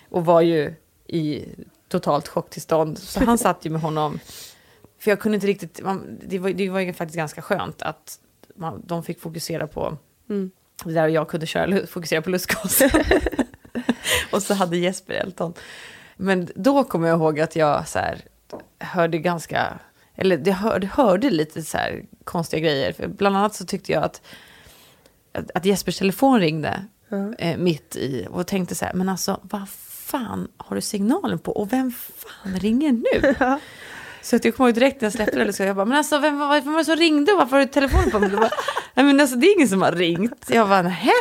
Och var ju i totalt chocktillstånd, så han satt ju med honom. För jag kunde inte riktigt, man, det, var, det var ju faktiskt ganska skönt att man, de fick fokusera på det där och jag kunde köra, fokusera på lustgas. och så hade Jesper Elton. Men då kommer jag ihåg att jag så här, hörde ganska, eller jag hörde, hörde lite så här konstiga grejer. För bland annat så tyckte jag att, att, Jespers telefon ringde eh, mitt i och tänkte så här, men alltså vad fan har du signalen på och vem fan ringer nu? Så att jag kommer ihåg direkt när jag släppte det, så jag bara, men alltså vem, var- vem var det som ringde och varför har du telefonen på mig? Bara, Nej men alltså det är ingen som har ringt. Jag bara, nähä,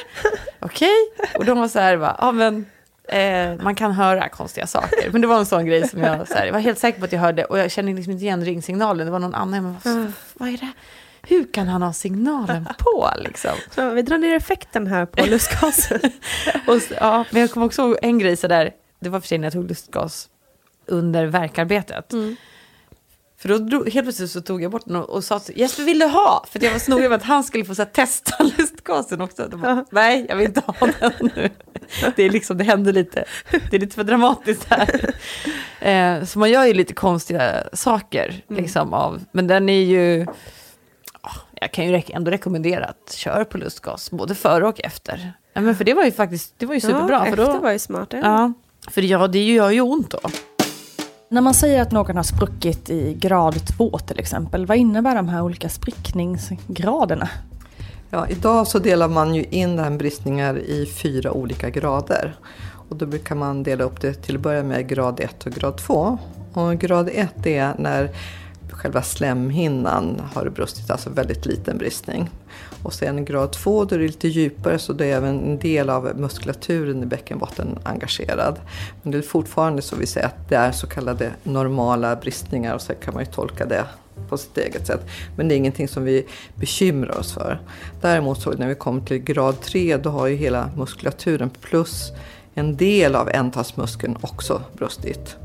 okej. Och de var så här, bara, ja men eh, man kan höra konstiga saker. Men det var en sån grej som jag, så här, jag var helt säker på att jag hörde och jag kände liksom inte igen ringsignalen. Det var någon annan, men vad, vad är det? Hur kan han ha signalen på liksom? Så vi drar ner effekten här på lustgasen. Och, ja, men jag kommer också ihåg en grej sådär, det var för sig när jag tog lustgas under verkarbetet. För då drog, helt plötsligt så tog jag bort den och, och sa till Jesper vill du ha? För jag var snorig med att han skulle få så här, testa lustgasen också. Bara, Nej, jag vill inte ha den nu. Det är liksom, det händer lite, det är lite för dramatiskt här. Eh, så man gör ju lite konstiga saker, liksom av, men den är ju, jag kan ju ändå rekommendera att kör på lustgas, både före och efter. Ja, men för det var ju faktiskt, det var ju superbra. Ja, för då, var ju smart. Ja. Ja, för ja, det gör ju ont då. När man säger att någon har spruckit i grad 2 till exempel, vad innebär de här olika sprickningsgraderna? Ja, idag så delar man ju in med bristningar i fyra olika grader. Och då brukar man dela upp det till att börja med grad 1 och grad 2. Och grad 1 är när själva slemhinnan har brustit, alltså väldigt liten bristning. Och sen grad 2 då är det lite djupare så då är även en del av muskulaturen i bäckenbotten engagerad. Men det är fortfarande så vi säger att det är så kallade normala bristningar och så kan man ju tolka det på sitt eget sätt. Men det är ingenting som vi bekymrar oss för. Däremot så när vi kommer till grad 3 då har ju hela muskulaturen plus en del av ändtarmsmuskeln också brustit.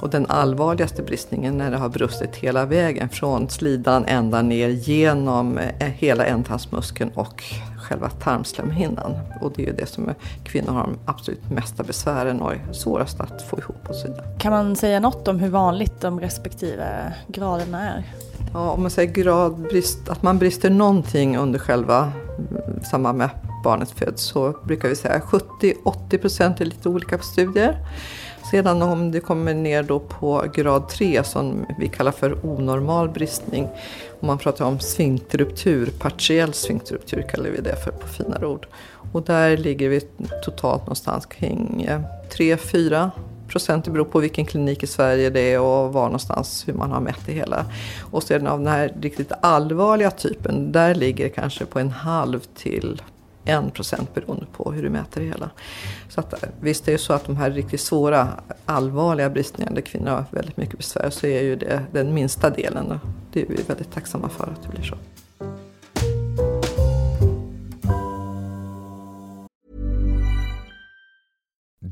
Och den allvarligaste bristningen när det har brustit hela vägen från slidan ända ner genom eh, hela ändtarmsmuskeln och själva tarmslemhinnan. Och det är ju det som kvinnor har de absolut mesta besvären och är svårast att få ihop och så vidare. Kan man säga något om hur vanligt de respektive graderna är? Ja, om man säger gradbrist, att man brister någonting under själva mm, samband med barnet föds så brukar vi säga 70-80 procent är lite olika på studier. Sedan om det kommer ner då på grad 3 som vi kallar för onormal bristning. Om man pratar om sfinkterruptur, partiell sfinkterruptur kallar vi det för på finare ord. Och där ligger vi totalt någonstans kring eh, 3-4 procent. Det beror på vilken klinik i Sverige det är och var någonstans hur man har mätt det hela. Och sedan av den här riktigt allvarliga typen, där ligger det kanske på en halv till en procent beroende på hur du mäter det hela. Så att, visst är det så att de här riktigt svåra, allvarliga bristningarna där kvinnor har väldigt mycket besvär så är ju det den minsta delen. Och det är vi väldigt tacksamma för att det blir så.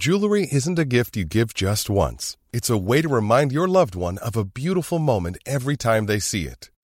Jewelry isn't a gift you give just once. It's a way to remind your loved one of a beautiful moment every time they see it.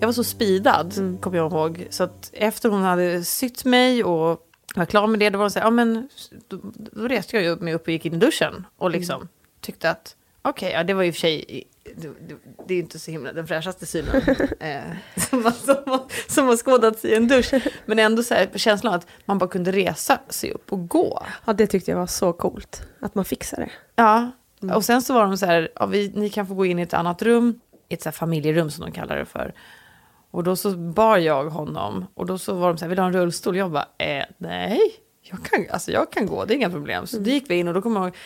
Jag var så speedad, kommer jag ihåg. Så att efter hon hade sytt mig och var klar med det, då var det så här, ja men, då, då reste jag ju mig upp och gick in i duschen. Och liksom tyckte att, okej, ja det var i och för sig, det, det, det är ju inte så himla den fräschaste synen eh, som, har- som, har- som har skådats i en dusch. Men ändå så här, känslan att man bara kunde resa sig upp och gå. Ja, det tyckte jag var så coolt. Att man fixar det. Ja, och sen så var de så här, ja, vi, ni kan få gå in i ett annat rum, ett så familjerum som de kallar det för. Och då så bar jag honom och då så var de så här, vill du ha en rullstol? Jag bara, eh, nej, jag kan, alltså jag kan gå, det är inga problem. Så då gick vi in och då kommer jag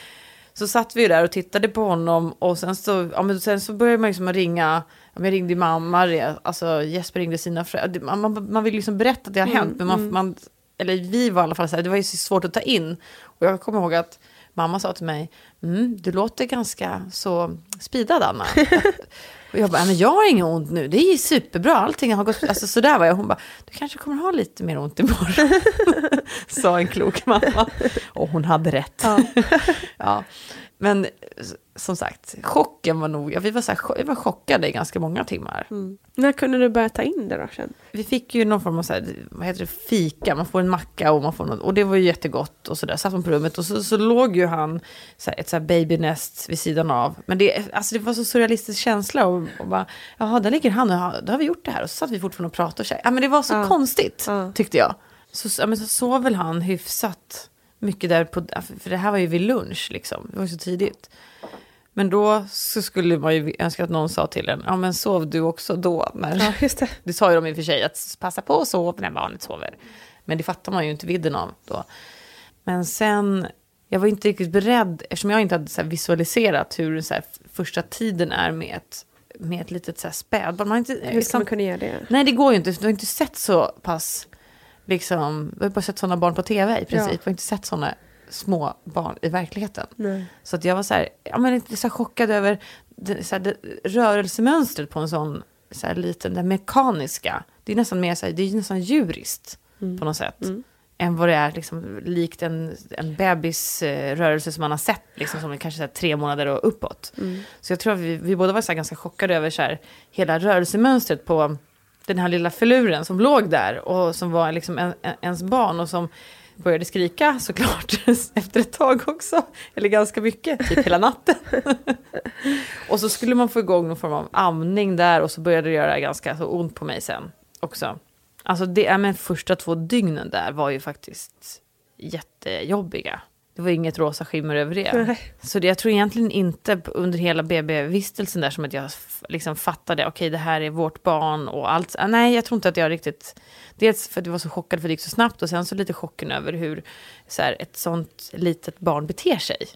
så satt vi där och tittade på honom och sen så, ja, men sen så började man liksom ringa, ja, jag ringde mamma, alltså Jesper ringde sina föräldrar, man, man, man vill liksom berätta att det har hänt, men man, man, eller vi var i alla fall så här, det var ju så svårt att ta in. Och jag kommer ihåg att mamma sa till mig, mm, du låter ganska så speedad Anna. Och jag bara, men jag har inget ont nu, det är superbra, allting har gått, alltså sådär var jag. Hon bara, du kanske kommer ha lite mer ont imorgon. Sa en klok mamma. Och hon hade rätt. Ja. Men s- som sagt, chocken var nog, ja, vi var, så här, vi var chockade i ganska många timmar. När kunde du börja ta in det då sen? Vi fick ju någon form av så här, vad heter det, fika, man får en macka och man får något, och det var ju jättegott och sådär. Satt man på rummet och så, så låg ju han, så här, ett så här babynest vid sidan av. Men det, alltså det var så surrealistisk känsla och, och bara, jaha, där ligger han och då har vi gjort det här. Och så satt vi fortfarande och pratade och så här. Ja, men det var så Ja. konstigt, Ja. tyckte jag. Så, ja, men så sov väl han hyfsat mycket där på, för det här var ju vid lunch liksom, det var så tidigt. Men då så skulle man ju önska att någon sa till en, ja men sov du också då? Men Ja, just det. det sa ju de i och för sig, att passa på att sova när barnet sover. Men det fattar man ju inte vidden av då. Men sen, jag var inte riktigt beredd, eftersom jag inte hade så visualiserat hur så här första tiden är med ett, med ett litet så här spädbarn. Man har inte, Hur ska man kunna göra det? Nej, det går ju inte. Du har inte sett så pass, liksom, du har bara sett sådana barn på tv i princip. Ja. Du har inte sett sådana små barn i verkligheten. Nej. Så att jag var så här, ja, men lite så chockad över det, så här, det, rörelsemönstret på en sån så här, liten, det mekaniska. Det är nästan mer så här, det är nästan djuriskt på något sätt. Än vad det är liksom, likt en, en bebis eh, rörelse som man har sett, liksom, som är kanske så här, tre månader och uppåt. Så jag tror att vi, vi båda var så ganska chockade över så hela rörelsemönstret på den här lilla filuren som låg där och som var liksom en, en, ens barn och som började skrika såklart efter ett tag också. Eller ganska mycket, typ hela natten. och så skulle man få igång någon form av amning där och så började det göra ganska så ont på mig sen också. Alltså det, ja, men första två dygnen där var ju faktiskt jättejobbiga. Det var inget rosa skimmer över det. Nej. Så det, jag tror egentligen inte under hela BB-vistelsen där som att jag liksom fattade, okej det här är vårt barn och allt. Nej, jag tror inte att jag riktigt... Dels för att jag var så chockad för det gick så snabbt och sen så lite chocken över hur så här, ett sånt litet barn beter sig.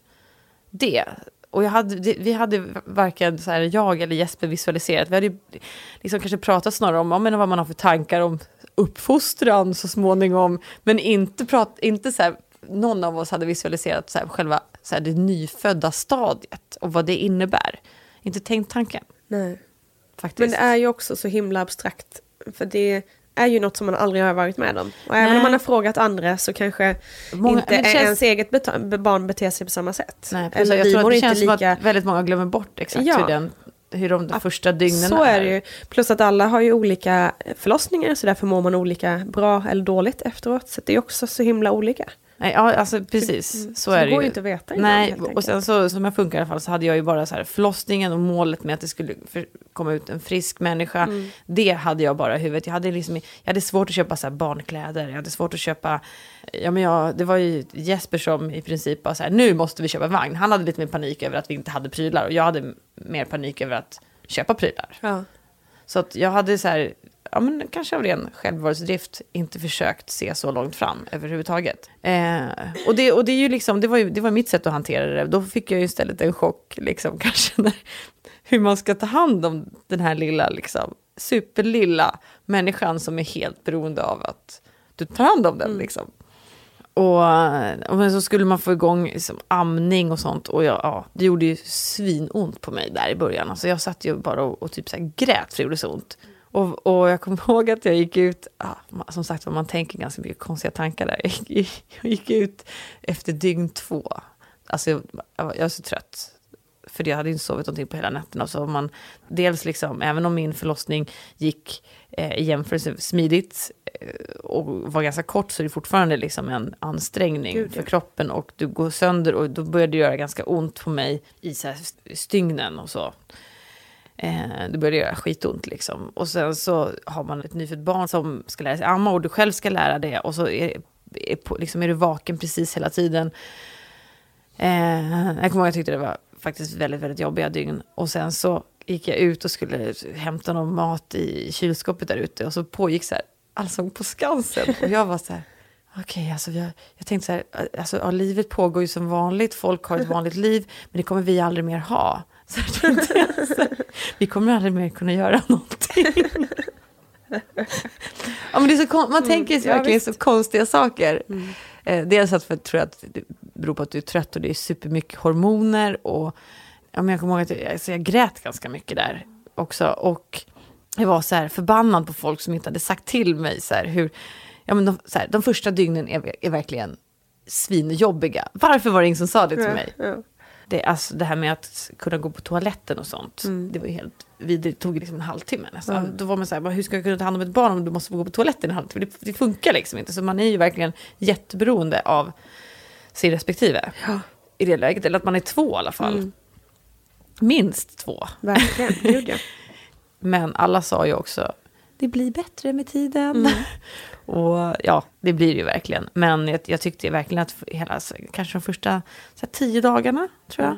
Det. Och jag hade, det, vi hade varken så här, jag eller Jesper visualiserat. Vi hade liksom kanske pratat snarare om men vad man har för tankar om uppfostran så småningom. Men inte, prat, inte så här, någon av oss hade visualiserat så här, själva så här, det nyfödda stadiet och vad det innebär. Inte tänkt tanken. Nej. faktiskt. Men det är ju också så himla abstrakt. För det är ju något som man aldrig har varit med om. Och även Nej. om man har frågat andra så kanske Många- inte känns- ens eget beta- barn beter sig på samma sätt. Nej, precis. Eller jag tror att det känns lika... som att väldigt många glömmer bort exakt Ja. hur, den, hur de första dygnen Så är det ju. Plus att alla har ju olika förlossningar så därför mår man olika bra eller dåligt efteråt. Så det är också så himla olika. Nej, ja, alltså precis. Mm. Så, Så är det det går ju. inte att veta innan, Nej, och sen så som jag funkar i alla fall så hade jag ju bara så här förlossningen och målet med att det skulle för, komma ut en frisk människa. Mm. Det hade jag bara i huvudet. Jag hade, liksom, jag hade svårt att köpa så barnkläder. Jag hade svårt att köpa, ja men jag, det var ju Jesper som i princip bara så här, nu måste vi köpa vagn. Han hade lite mer panik över att vi inte hade prylar och jag hade mer panik över att köpa prylar. Ja. Så att jag hade så här, ja men kanske av ren självbevarelsedrift inte försökt se så långt fram överhuvudtaget. Eh, och det, och det är ju liksom, det var ju det var mitt sätt att hantera det. Då fick jag ju istället en chock, liksom kanske, när, hur man ska ta hand om den här lilla, liksom, superlilla människan som är helt beroende av att du tar hand om den, liksom. Och, och så skulle man få igång liksom, amning och sånt. Och jag, ja, det gjorde ju svinont på mig där i början. Alltså jag satt ju bara och, och typ så här grät för det gjorde så ont. Och, och jag kommer ihåg att jag gick ut, ma- som sagt var man tänker ganska mycket konstiga tankar där. Jag gick, jag gick ut efter dygn två. Alltså jag, jag, var, så trött. För jag hade inte sovit någonting på hela nätterna. Så man, dels liksom, även om min förlossning gick eh, i jämförelse smidigt eh, och var ganska kort så är det fortfarande liksom en ansträngning Gud, för kroppen. Och du går sönder och då började det göra ganska ont på mig i så här stygnen och så. Eh, det började göra skitont liksom. Och sen så har man ett nyfött barn som ska lära sig amma och du själv ska lära det. Och så är, är, på, liksom är du vaken precis hela tiden. Eh, jag kommer ihåg att jag tyckte det var faktiskt väldigt, väldigt jobbiga dygn. Och sen så gick jag ut och skulle hämta någon mat i kylskåpet där ute. Och så pågick så här Allsång på Skansen. Och jag var så här, okej, alltså jag, jag tänkte så här, alltså ja, livet pågår ju som vanligt. Folk har ett vanligt liv, men det kommer vi aldrig mer ha. Så så här, vi kommer aldrig mer kunna göra någonting. ja, men det är så man tänker sig ja, verkligen visst. så konstiga saker. Eh, dels att för, tror jag att det beror på att du är trött och det är supermycket hormoner. Och, ja, men jag kommer ihåg att jag, alltså jag grät ganska mycket där också. Och jag var så här förbannad på folk som inte hade sagt till mig så här, hur... Ja, men de, så här, de första dygnen är, är verkligen svinjobbiga. Varför var det ingen som sa det till mig? Ja. Det, alltså, det här med att kunna gå på toaletten och sånt, Mm. det var ju helt vidrigt. Det tog liksom en halvtimme nästan. Då var man så här, "Men hur ska jag kunna ta hand om ett barn om du måste gå på toaletten en halvtimme? Det, det funkar liksom inte. Så man är ju verkligen jätteberoende av sin respektive i det läget. Eller att man är två i alla fall. Mm. Minst två. Verkligen, gud ja. Men alla sa ju också, det blir bättre med tiden. Mm. och ja, det blir det ju verkligen. Men jag, jag tyckte verkligen att hela, alltså, kanske de första här, tio dagarna, tror jag,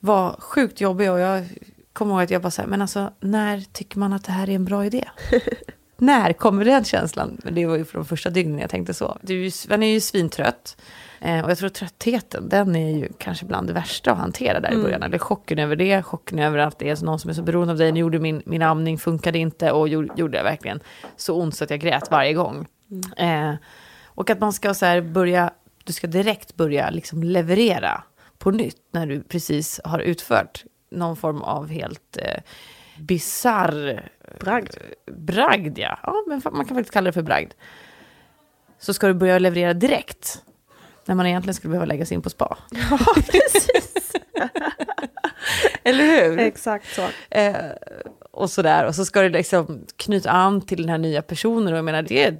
var sjukt jobbiga. Och jag kommer ihåg att jag bara så här, men alltså, när tycker man att det här är en bra idé? när kommer den känslan? Det var ju för de första dygnen jag tänkte så. Du, är ju- man är ju svintrött. Eh, och jag tror tröttheten, den är ju kanske bland det värsta att hantera där i Mm. början. Eller chocken över det, chocken över att det är någon som är så beroende av dig. Nu gjorde min, min amning, funkade inte och gjorde, gjorde verkligen så ont så att jag grät varje gång. Eh, och att man ska så här börja, du ska direkt börja liksom leverera på nytt när du precis har utfört någon form av helt eh, bisarr Bragd. bragd. Ja. ja, men man kan faktiskt kalla det för bragd. Så ska du börja leverera direkt. När man egentligen skulle behöva lägga sig in på spa. Ja, precis. Eller hur? Exakt så. Eh, och sådär. Och så ska det liksom knyta an till den här nya personen. Och jag menar, det,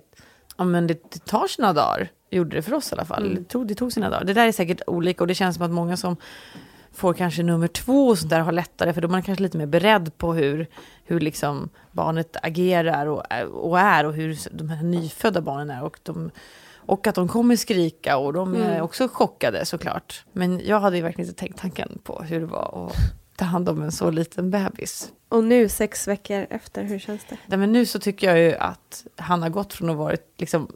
ja, men det, det tar sina dagar. Gjorde det för oss i alla fall. Det, tog, det tog sina dagar. Det där är säkert olika. Och det känns som att många som får kanske nummer två och sånt där har lättare. För då är man kanske lite mer beredd på hur, hur liksom barnet agerar och, och är. Och hur de här nyfödda barnen är. Och, de, och att de kommer skrika. Och de är Mm. också chockade såklart. Men jag hade ju verkligen inte tänkt tanken på hur det var att ta hand om en så liten bebis. Och nu sex veckor efter, hur känns det? Nej, men nu så tycker jag ju att han har gått från att vara liksom,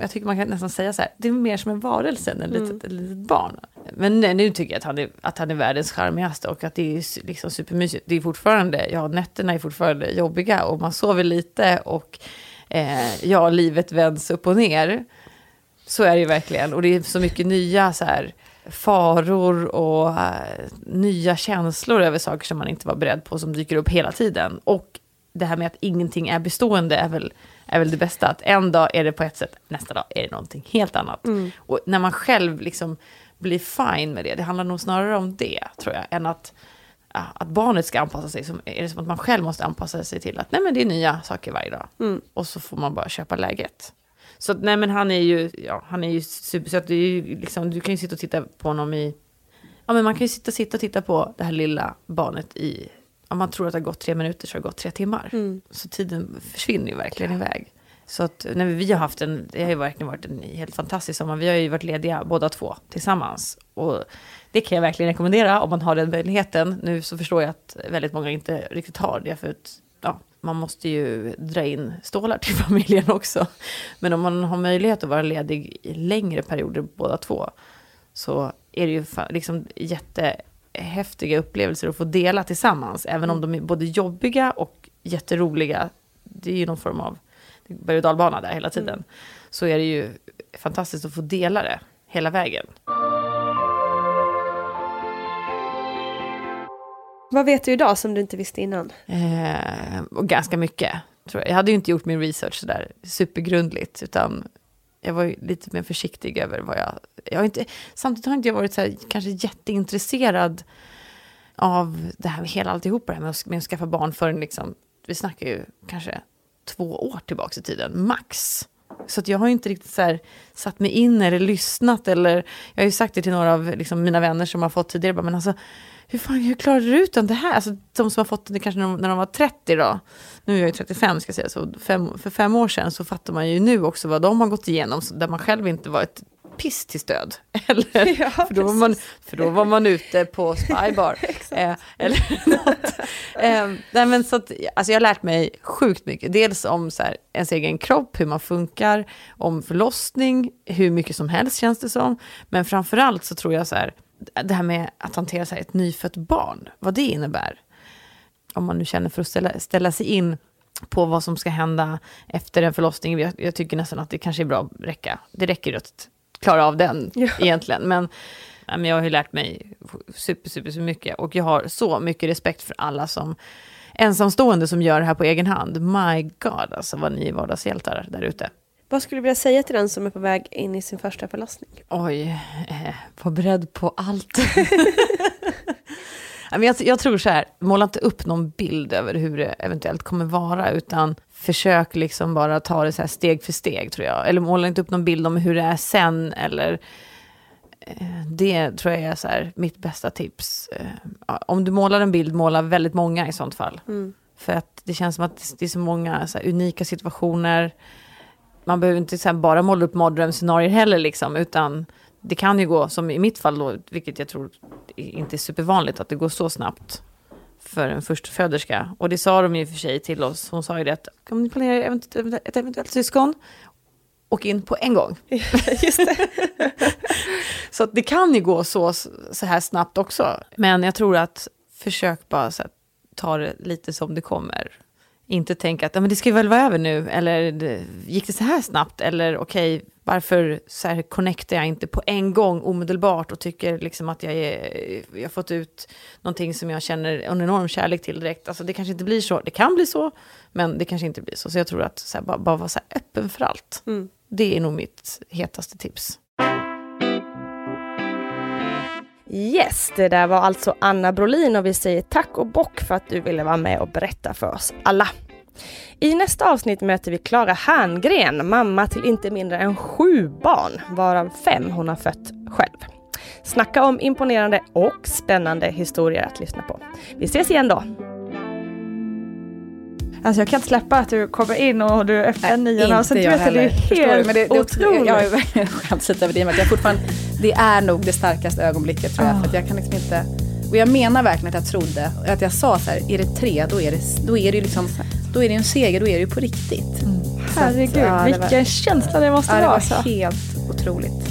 jag tycker man kan nästan säga så här, det är mer som en varelse än ett litet, ett litet barn. Men nej, nu tycker jag att han, är, att han är världens charmigaste och att det är liksom supermysigt. Det är fortfarande, ja nätterna är fortfarande jobbiga och man sover lite och eh, ja, livet vänds upp och ner. Så är det ju verkligen. Och det är så mycket nya så här, faror och eh, nya känslor över saker som man inte var beredd på som dyker upp hela tiden. Och det här med att ingenting är bestående är väl, är väl det bästa. Att en dag är det på ett sätt, nästa dag är det någonting helt annat. Och när man själv liksom blir fine med det, det handlar nog snarare om det, tror jag, än att, ja, att barnet ska anpassa sig. Som, är det som att man själv måste anpassa sig till att nej, men det är nya saker varje dag. Och så får man bara köpa läget. Så nej, men han är ju, ja, han är ju super, så att det är ju liksom, du kan ju sitta och titta på honom i, ja men man kan ju sitta, sitta och titta på det här lilla barnet i, om man tror att det har gått tre minuter så har det gått tre timmar. Så tiden försvinner ju verkligen iväg. Så att när vi har haft en, det har ju verkligen varit en helt fantastisk sommar. Vi har ju varit lediga båda två tillsammans. Och det kan jag verkligen rekommendera om man har den möjligheten. Nu så förstår jag att väldigt många inte riktigt har det. För att, ja, man måste ju dra in stålar till familjen också. Men om man har möjlighet att vara ledig i längre perioder båda två. Så är det ju liksom jättehäftiga upplevelser att få dela tillsammans. Även om de är både jobbiga och jätteroliga. Det är ju någon form av berg och dalbana där hela tiden. Så är det ju fantastiskt att få dela det hela vägen. Vad vet du idag som du inte visste innan? Eh, och ganska mycket. Tror jag. jag hade ju inte gjort min research sådär supergrundligt. Utan jag var ju lite mer försiktig över vad jag... jag har inte, samtidigt har inte jag varit så här, kanske jätteintresserad av det här med hela alltihopa. Det här med att, med att skaffa barn förrän liksom... Vi snackar ju kanske två år tillbaka i tiden, max. Så att jag har inte riktigt så här, satt mig in eller lyssnat. Eller, jag har ju sagt det till några av liksom, mina vänner som har fått tidigare. bara, Men alltså, hur, fan, hur klarade du utan det här? Alltså, de som har fått det kanske när de, när de var 30 då. Nu är jag ju 35 ska jag säga. Så fem, för fem år sedan så fattar man ju nu också vad de har gått igenom. Så där man själv inte var ett piss till stöd. Eller, Ja, för, då var man, för då var man ute på spybar. eh, eller något. Eh, nej, men så att, alltså jag har lärt mig sjukt mycket. Dels om så här, ens egen kropp, hur man funkar, om förlossning, hur mycket som helst känns det som. Men framförallt så tror jag så här, det här med att hantera så här, ett nyfött barn, vad det innebär. Om man nu känner för att ställa, ställa sig in på vad som ska hända efter en förlossning. Jag, jag tycker nästan att det kanske är bra att räcka. Det räcker att klara av den egentligen. Men, ja, men jag har ju lärt mig super, super, super mycket. Och jag har så mycket respekt för alla som ensamstående som gör det här på egen hand. My God, alltså vad ni är vardagshjältar där ute. Vad skulle du vilja säga till den som är på väg in i sin första förlossning? Oj, eh, var beredd på allt. Jag, jag tror så här, måla inte upp någon bild över hur det eventuellt kommer vara, utan försök liksom bara ta det så här steg för steg, tror jag. Eller måla inte upp någon bild om hur det är sen, eller eh, det tror jag är så här, mitt bästa tips. Eh, Om du målar en bild, måla väldigt många i sånt fall. För att det känns som att det är så många så här, unika situationer. Man behöver inte så här, bara måla upp mardrömsscenarier heller, liksom, utan det kan ju gå, som i mitt fall då, vilket jag tror inte är supervanligt, att det går så snabbt för en förstföderska. Och det sa de ju för sig till oss. Hon sa ju det att om ni planerar ett eventuellt syskon, åk in på en gång. Just det. Så det kan ju gå så, så här snabbt också. Men jag tror att försök bara så här, ta det lite som det kommer. Inte tänka att "Ja, men det ska väl vara över nu, eller "Det- gick det så här snabbt? Eller okej, varför så här connectar jag inte på en gång omedelbart och tycker liksom att jag, är, jag har fått ut någonting som jag känner en enorm kärlek till direkt. Alltså det kanske inte blir så, det kan bli så, men det kanske inte blir så. Så jag tror att så här, bara, bara vara så öppen för allt. Det är nog mitt hetaste tips. Yes, det där var alltså Anna Brolin och vi säger tack och bock för att du ville vara med och berätta för oss alla. I nästa avsnitt möter vi Klara Herngren, mamma till inte mindre än sju barn, varav fem hon har fött själv. Snacka om imponerande och spännande historier att lyssna på. Vi ses igen då! Alltså jag kan inte släppa att du kommer in och du öppnar niorna och sen du jag vet, det är helt otroligt. Jag har ju verkligen skämts lite över det, men jag fortfarande, det är nog det starkaste ögonblicket tror jag. Ah. För att jag kan liksom inte, och jag menar verkligen att jag trodde, att jag sa så här, är det tre, då är det, då är det ju liksom, då är det en seger, då är det ju på riktigt. Att, Herregud, ja, det vilken var- känsla det måste Ja, det vara. var Alltså. helt otroligt.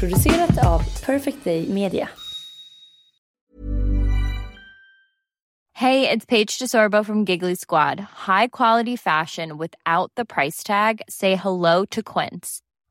Producerat av Perfect Day Media. Hey, it's Paige DeSorbo from Giggly Squad. High quality fashion without the price tag. Say hello to Quince.